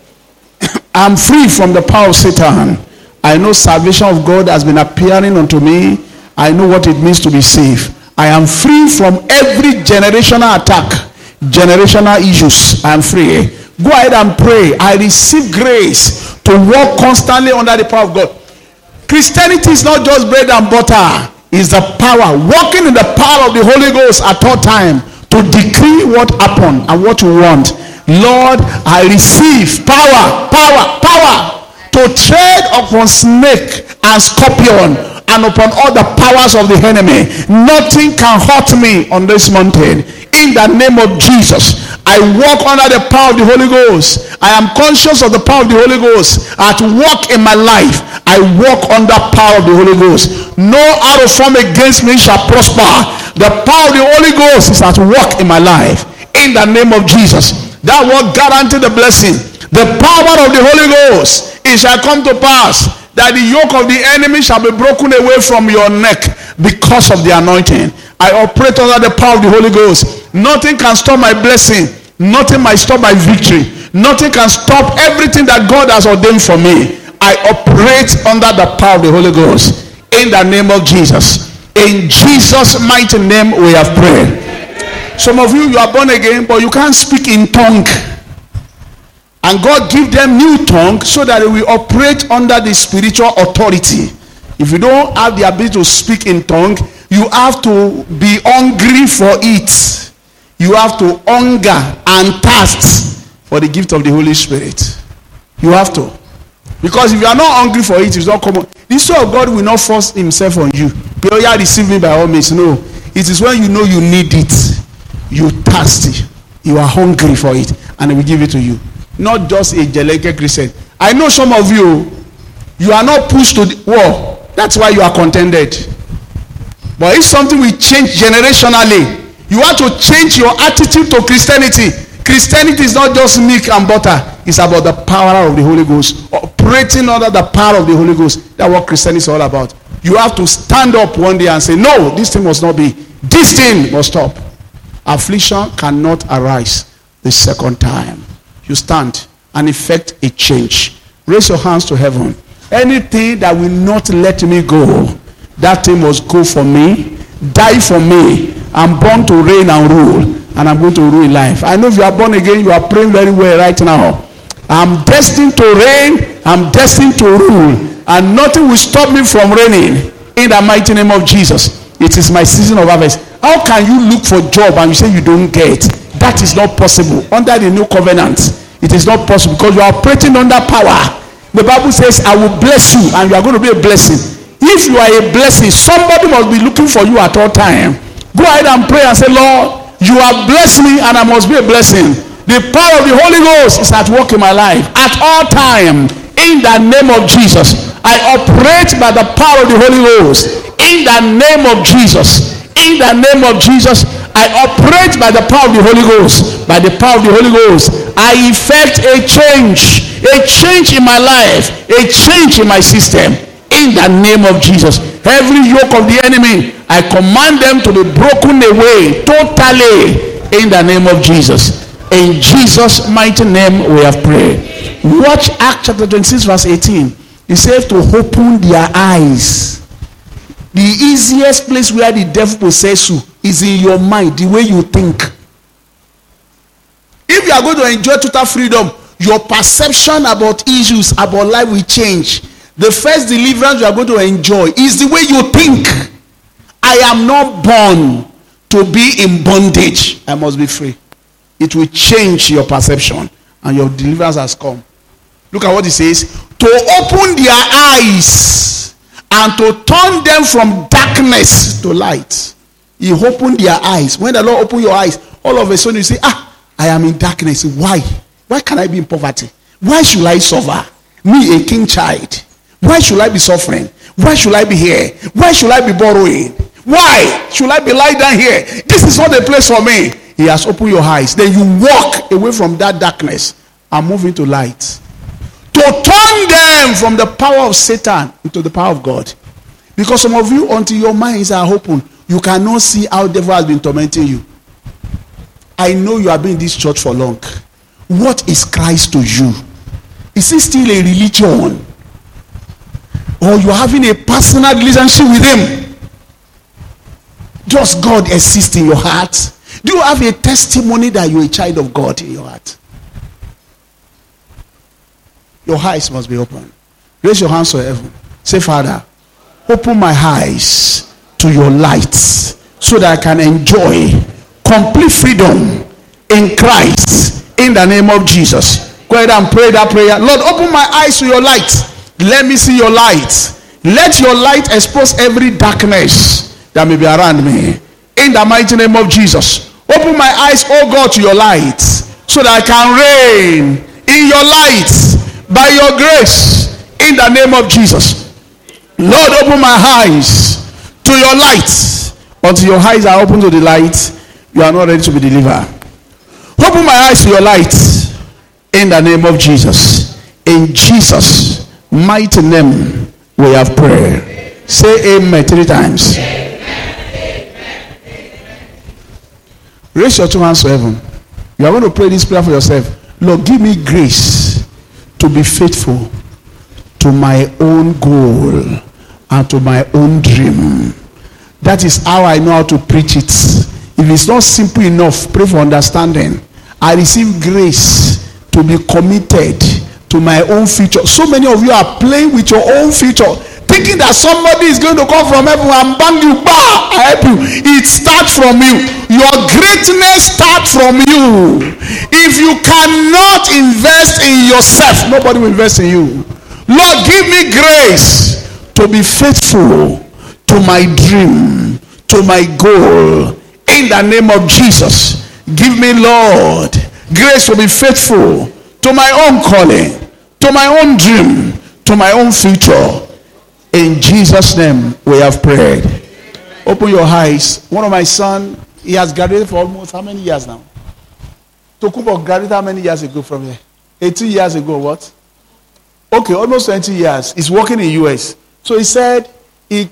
I'm free from the power of Satan. I know salvation of God has been appearing unto me. I know what it means to be saved. I am free from every generational attack, generational issues. I am free. Go ahead and pray. I receive grace to walk constantly under the power of God. Christianity is not just bread and butter, it's the power. Walking in the power of the Holy Ghost at all time to decree what happened and what you want. Lord, I receive power, power, power to tread upon snake and scorpion and upon all the powers of the enemy. Nothing can hurt me on this mountain. In the name of Jesus, I walk under the power of the Holy Ghost. I am conscious of the power of the Holy Ghost. At work in my life, I walk under the power of the Holy Ghost. No arrow form against me shall prosper. The power of the Holy Ghost is at work in my life. In the name of Jesus. That will guarantee the blessing. The power of the Holy Ghost. It shall come to pass that the yoke of the enemy shall be broken away from your neck because of the anointing. I operate under the power of the Holy Ghost. Nothing can stop my blessing. Nothing might stop my victory. Nothing can stop everything that God has ordained for me. I operate under the power of the Holy Ghost. In the name of Jesus. In Jesus' mighty name we have prayed. Some of you, you are born again, but you can't speak in tongue. And God give them new tongue so that they will operate under the spiritual authority. If you don't have the ability to speak in tongue, you have to be hungry for it. You have to hunger and thirst for the gift of the Holy Spirit. You have to. Because if you are not hungry for it, it's not common. The Spirit of God will not force himself on you. You receive me by all means. No. It is when you know you need it. You thirsty. You are hungry for it. And we give it to you. Not just a Jeleke Christian. I know some of you, you are not pushed to the war. That's why you are contented. But if something will change generationally, you have to change your attitude to Christianity. Christianity is not just milk and butter. It's about the power of the Holy Ghost. Operating under the power of the Holy Ghost. That's what Christianity is all about. You have to stand up one day and say, no, this thing must not be. This thing must stop. Affliction cannot arise the second time. You stand and effect a change. Raise your hands to heaven. Anything that will not let me go, that thing must go for me, die for me. I'm born to reign and rule, and I'm going to rule life. I know if you are born again, you are praying very well right now. I'm destined to reign, I'm destined to rule, and nothing will stop me from reigning in the mighty name of Jesus. It is my season of harvest. How can you look for job and you say you don't get? That is not possible. Under the new covenant, it is not possible because you are operating under power. The Bible says, I will bless you and you are going to be a blessing. If you are a blessing, somebody must be looking for you at all time. Go ahead and pray and say, Lord, you have blessed me and I must be a blessing. The power of the Holy Ghost is at work in my life at all time. In the name of Jesus, I operate by the power of the Holy Ghost. In the name of Jesus, in the name of Jesus, I operate by the power of the Holy Ghost. By the power of the Holy Ghost, I effect a change, a change in my life, a change in my system. In the name of Jesus, every yoke of the enemy, I command them to be broken away totally. In the name of Jesus. In Jesus' mighty name, we have prayed. Watch Acts chapter 26, verse 18. He says to open their eyes the easiest place where the devil possess you is in your mind, the way you think. If you are going to enjoy total freedom, your perception about issues, about life will change. The first deliverance you are going to enjoy is the way you think. I am not born to be in bondage. I must be free. It will change your perception, and your deliverance has come. Look at what he says to open their eyes and to turn them from darkness to light. He opened their eyes. When the Lord opened your eyes, all of a sudden you say, Ah, I am in darkness. Why? Why can I be in poverty? Why should I suffer? Me, a king child. Why should I be suffering? Why should I be here? Why should I be borrowing? Why should I be lying down here? This is not the place for me. He has opened your eyes. Then you walk away from that darkness and move into light to turn them from the power of Satan into the power of God. Because some of you, until your minds are open, you cannot see how the devil has been tormenting you. I know you have been in this church for long. What is Christ to you? Is he still a religion? Or you are having a personal relationship with him? Does God exist in your heart? Do you have a testimony that you're a child of God in your heart? Your eyes must be open. Raise your hands to heaven. Say, Father, open my eyes to your light so that I can enjoy complete freedom in Christ in the name of Jesus. Go ahead and pray that prayer. Lord, open my eyes to your light. Let me see your light. Let your light expose every darkness that may be around me. In the mighty name of Jesus. Open my eyes, oh God, to your light so that I can reign in your light by your grace in the name of Jesus. Lord, open my eyes to your light. Until your eyes are open to the light, you are not ready to be delivered. Open my eyes to your light in the name of Jesus. In Jesus' mighty name, we have prayer. Say amen three times. Raise your two hands to heaven. You are going to pray this prayer for yourself. Lord, give me grace to be faithful to my own goal and to my own dream. That is how I know how to preach it. If it's not simple enough, pray for understanding. I receive grace to be committed to my own future. So many of you are playing with your own future, thinking that somebody is going to come from heaven and bang you, bah, I help you. It starts from you. Your greatness starts from you. If you cannot invest in yourself, nobody will invest in you. Lord, give me grace to be faithful to my dream, to my goal. In the name of Jesus, give me, Lord, grace to be faithful to my own calling, to my own dream, to my own future. In Jesus' name, we have prayed. Open your eyes. One of my son, he has graduated for almost how many years now? Tokubo graduated how many years ago from here? 18 years ago, what? Okay, almost 20 years. He's working in US. So he said he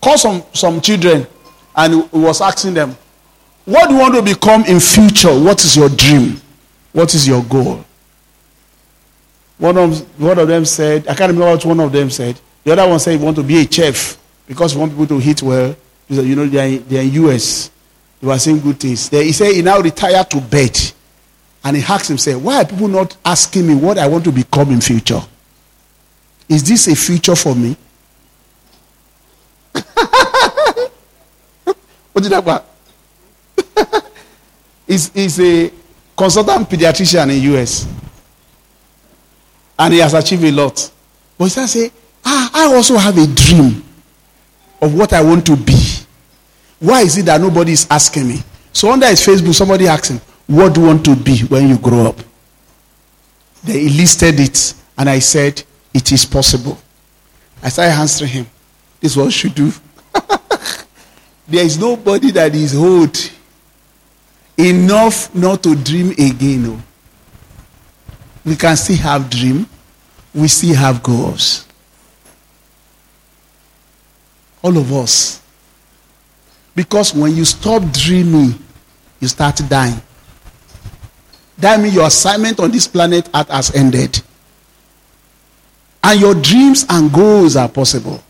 called some, some children and he was asking them, what do you want to become in future? What is your dream? What is your goal? One of, one of them said, I can't remember what one of them said. The other one said he want to be a chef because he want people to eat well. He said, you know, they are, they are in US. They were saying good things. Then he said he now retired to bed. And he asked himself, why are people not asking me what I want to become in future? Is this a future for me? what did I he's, he's a consultant pediatrician in US. And he has achieved a lot. But he say, ah, I also have a dream of what I want to be. Why is it that nobody is asking me? So under his Facebook, somebody asked him, What do you want to be when you grow up? They listed it, and I said, It is possible. I started answering him. This is what you should do. there is nobody that is old enough not to dream again. No. We can still have dream. We still have goals. All of us. Because when you stop dreaming, you start dying. That means your assignment on this planet has ended. And your dreams and goals are possible.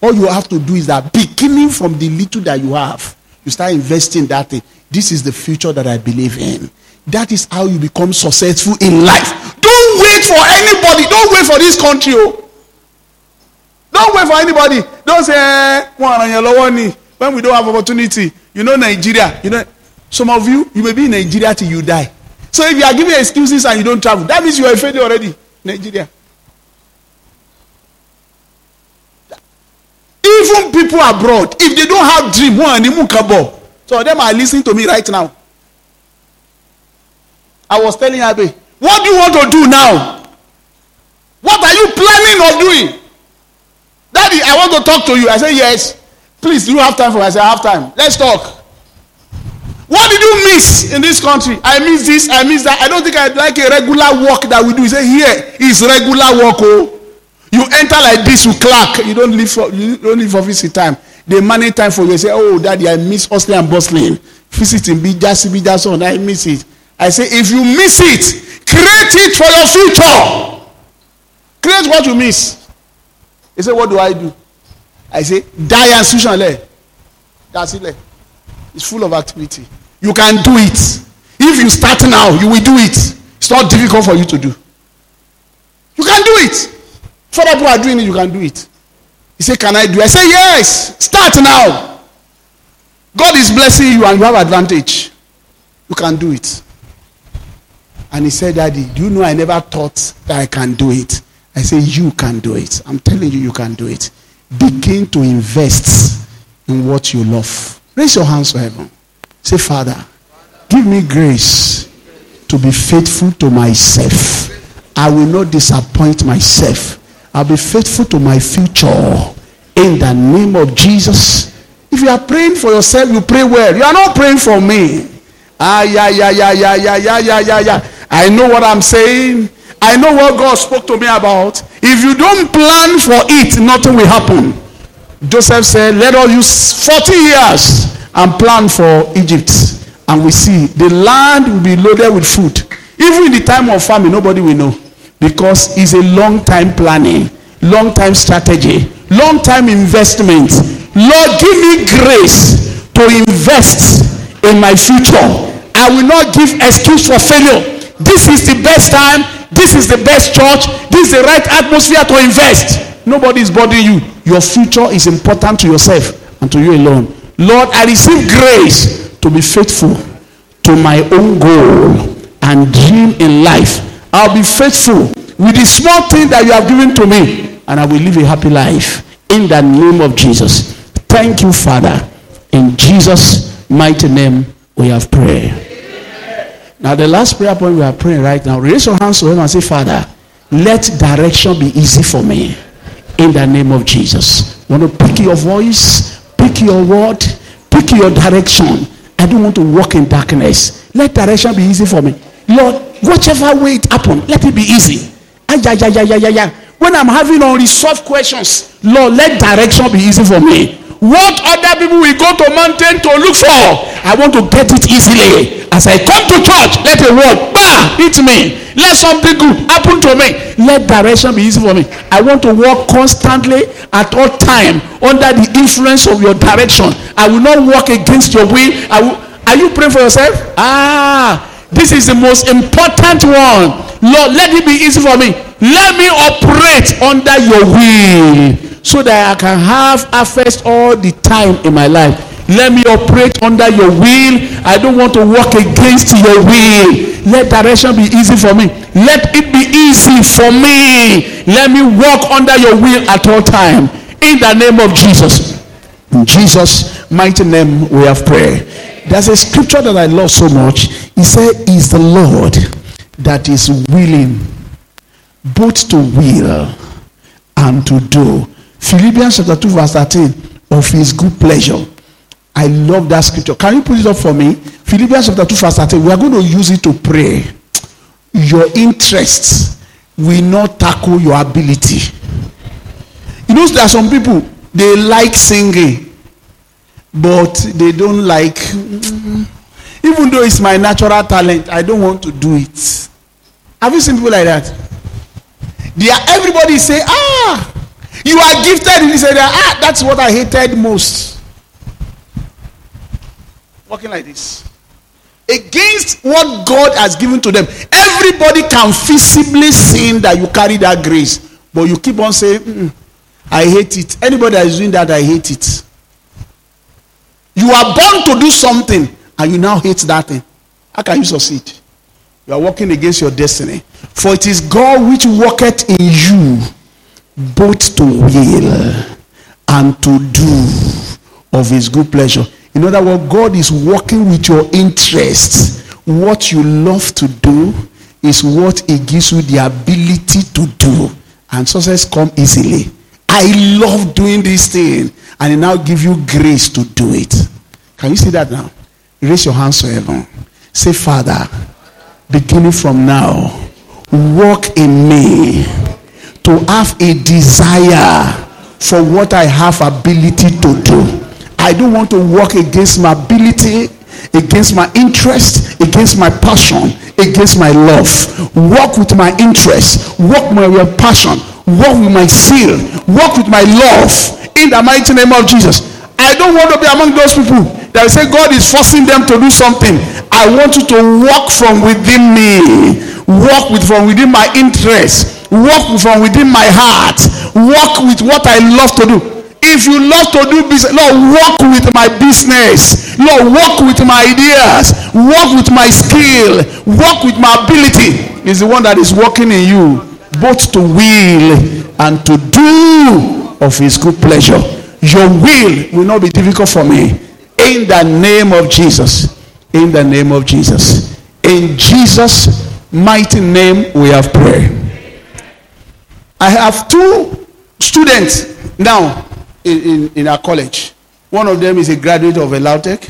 All you have to do is that beginning from the little that you have, you start investing that thing. This is the future that I believe in. That is how you become successful in life. Don't wait for anybody. Don't wait for this country. Oh. Don't wait for anybody. Don't say, eh, when we don't have opportunity, you know Nigeria. You know, some of you, you may be in Nigeria till you die. So if you are giving excuses and you don't travel, that means you are a failure already. Nigeria. Even people abroad, if they don't have dream, one mukabo. so them are listening to me right now. I was telling Abe, what do you want to do now? What are you planning of doing? Daddy, I want to talk to you. I said, Yes. Please, do you have time for me? I said, I have time. Let's talk. What did you miss in this country? I miss this, I miss that. I don't think I'd like a regular work that we do. You say, Here is regular work. Oh. You enter like this, you clock. You don't leave for you don't leave for visit time. They manage time for you. Say, Oh, daddy, I miss hustling and bustling. Visiting Bijasi, Bijason. I miss it. I say, if you miss it, create it for your future. Create what you miss. He said, What do I do? I say, Die and sushale. That's it. It's full of activity. You can do it. If you start now, you will do it. It's not difficult for you to do. You can do it. Other people are doing it, you can do it. He said, Can I do it? I say, Yes. Start now. God is blessing you and you have advantage. You can do it. And he said, Daddy, do you know I never thought that I can do it? I say, You can do it. I'm telling you, you can do it. Begin to invest in what you love. Raise your hands to heaven. Say, Father, give me grace to be faithful to myself. I will not disappoint myself. I'll be faithful to my future in the name of Jesus. If you are praying for yourself, you pray well. You are not praying for me. Ah, yeah, yeah, yeah, yeah, yeah, yeah, yeah, yeah, yeah. I know what I'm saying. I know what God spoke to me about. If you don't plan for it, nothing will happen. Joseph said, Let us use 40 years and plan for Egypt. And we see the land will be loaded with food. Even in the time of famine, nobody will know. Because it's a long time planning, long time strategy, long time investment. Lord, give me grace to invest in my future. I will not give excuse for failure. This is the best time. This is the best church. This is the right atmosphere to invest. Nobody is bothering you. Your future is important to yourself and to you alone. Lord, I receive grace to be faithful to my own goal and dream in life. I'll be faithful with the small thing that you have given to me, and I will live a happy life in the name of Jesus. Thank you, Father. In Jesus' mighty name, we have prayed. Now, the last prayer point we are praying right now, raise your hands to heaven and say, Father, let direction be easy for me in the name of Jesus. want to pick your voice, pick your word, pick your direction. I don't want to walk in darkness. Let direction be easy for me. Lord, whichever way it happen, let it be easy. Ay, ay, ay, ay, ay, ay. When I'm having unresolved questions, Lord, let direction be easy for me. What other people will go to mountain to look for, I want to get it easily. As I come to church, let a word, bah, hit me. Let something good happen to me. Let direction be easy for me. I want to walk constantly at all time under the influence of your direction. I will not walk against your will. Will, are you praying for yourself? Ah, this is the most important one. Lord, let it be easy for me. Let me operate under your will so that I can have harvest all the time in my life. Let me operate under your will. I don't want to work against your will. Let direction be easy for me. Let it be easy for me. Let me walk under your will at all time. In the name of Jesus. In Jesus' mighty name we have prayer. There's a scripture that I love so much. He said, Is the Lord that is willing both to will and to do Philippians chapter 2, verse 13, of his good pleasure. I love that scripture. Can you put it up for me? Philippians chapter 2, verse 13. We are going to use it to pray. Your interests will not tackle your ability. You know, there are some people, they like singing, but they don't like, even though it's my natural talent, I don't want to do it. Have you seen people like that? They are, everybody say, ah, you are gifted in this area. Ah, that's what I hated most. Walking like this. Against what God has given to them. Everybody can visibly see that you carry that grace. But you keep on saying, mm, I hate it. Anybody that is doing that, I hate it. You are born to do something and you now hate that thing. How can you succeed? You are working against your destiny. For it is God which worketh in you both to will and to do of his good pleasure. In other words, God is working with your interests. What you love to do is what he gives you the ability to do. And success come easily. I love doing this thing. And he now give you grace to do it. Can you see that now? Raise your hands to heaven. Say, Father, beginning from now, walk in me to have a desire for what I have ability to do. I don't want to work against my ability, against my interest, against my passion, against my love. Work with my interest, work with my passion, work with my zeal, work with my love in the mighty name of Jesus. I don't want to be among those people that say God is forcing them to do something. I want you to work from within me, work with from within my interest, work from within my heart, work with what I love to do. If you love to do business, Lord, work with my business. Lord, work with my ideas. Work with my skill. Work with my ability. Is the one that is working in you, both to will and to do of his good pleasure. Your will will not be difficult for me. In the name of Jesus. In the name of Jesus. In Jesus' mighty name, we have prayed. I have two students now in, in, in our college. One of them is a graduate of a Lautech.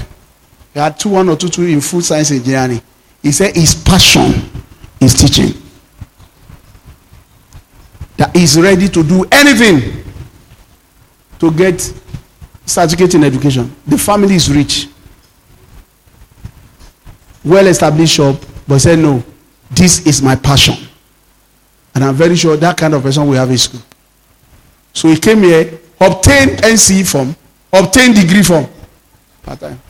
He had two, one or two, two in food science engineering. He said his passion is teaching. That he's ready to do anything to get certificate in education. The family is rich. Well established shop, but said, No, this is my passion. And I'm very sure that kind of person will have a school. So he came here obtained NC form, obtained degree form. Part time.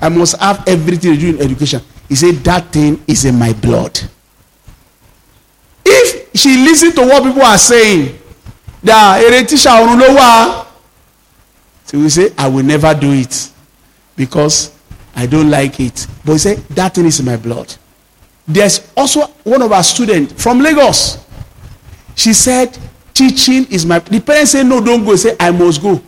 I must have everything to do in education. He said, That thing is in my blood. If she listens to what people are saying, that ló wà. She will say, I will never do it because I don't like it. But he said, That thing is in my blood. There's also one of our students from Lagos. She said, teaching is my the parent say no don't go. Say i must go.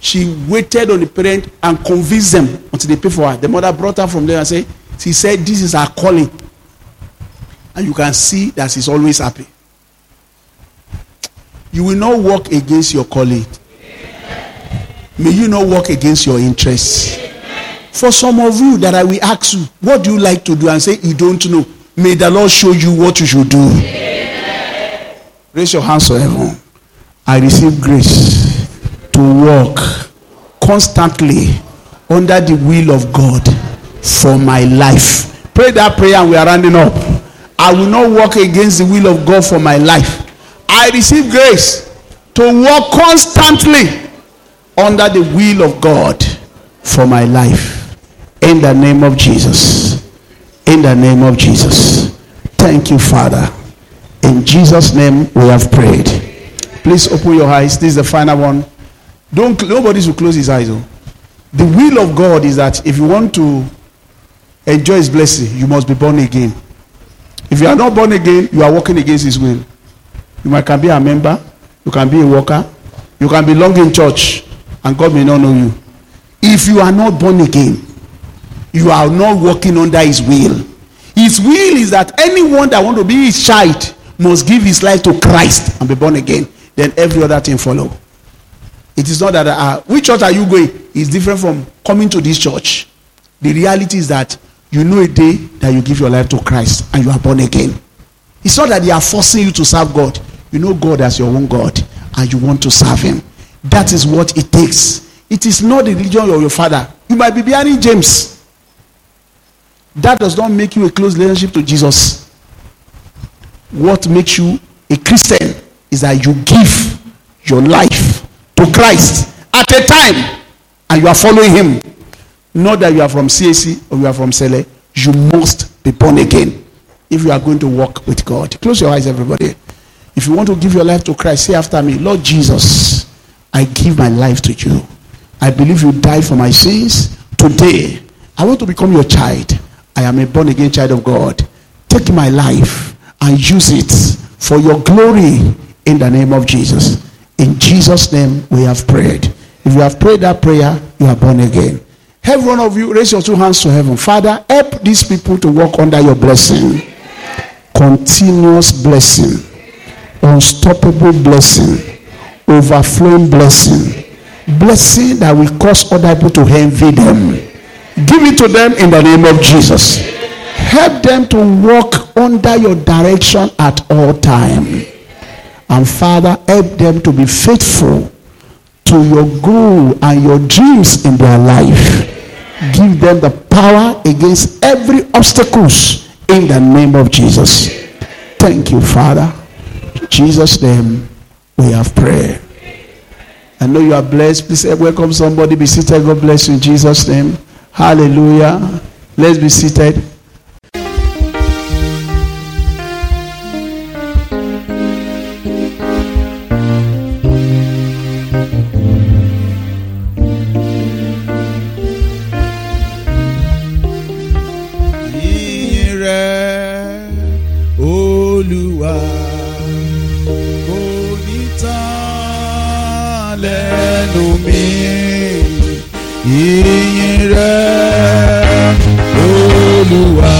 She waited on the parent and convinced them until they pay for her. The mother brought her from there and say she said this is her calling. And you can see that she's always happy. You will not work against your calling. May you not work against your interests. For some of you that i will ask you what do you like to do? and say you don't know. May the lord show you what you should do Raise your hands to heaven. I receive grace to walk constantly under the will of God for my life. Pray that prayer and we are running up. I will not walk against the will of God for my life. I receive grace to walk constantly under the will of God for my life. In the name of Jesus. In the name of Jesus. Thank you, Father. In Jesus' name we have prayed. Please open your eyes. This is the final one. Don't nobody should close his eyes. Oh. The will of God is that if you want to enjoy his blessing, you must be born again. If you are not born again, you are working against his will. You might can be a member, you can be a worker, you can belong in church, and God may not know you. If you are not born again, you are not working under his will. His will is that anyone that want to be his child must give his life to Christ and be born again. Then every other thing follow. It is not that uh, which church are you going is different from coming to this church. The reality is that you know a day that you give your life to Christ and you are born again. It's not that they are forcing you to serve God. You know God as your own God and you want to serve Him. That is what it takes. It is not the religion of your father. You might be bearing James. That does not make you a close relationship to Jesus what makes you a Christian is that you give your life to Christ at a time and you are following him. Not that you are from CAC or you are from Cele. You must be born again if you are going to walk with God. Close your eyes, everybody. If you want to give your life to Christ, say after me, Lord Jesus, I give my life to you. I believe you died for my sins. Today, I want to become your child. I am a born again child of God. Take my life and use it for your glory in the name of Jesus. In Jesus' name, we have prayed. If you have prayed that prayer, you are born again. Every one of you, raise your two hands to heaven. Father, help these people to walk under your blessing. Continuous blessing. Unstoppable blessing. Overflowing blessing. Blessing that will cause other people to envy them. Give it to them in the name of Jesus. Help them to walk under your direction at all time. And Father, help them to be faithful to your goal and your dreams in their life. Give them the power against every obstacles in the name of Jesus. Thank you, Father. In Jesus' name, we have prayer. I know you are blessed. Please eh, welcome somebody. Be seated. God bless you in Jesus' name. Hallelujah. Let's be seated. tua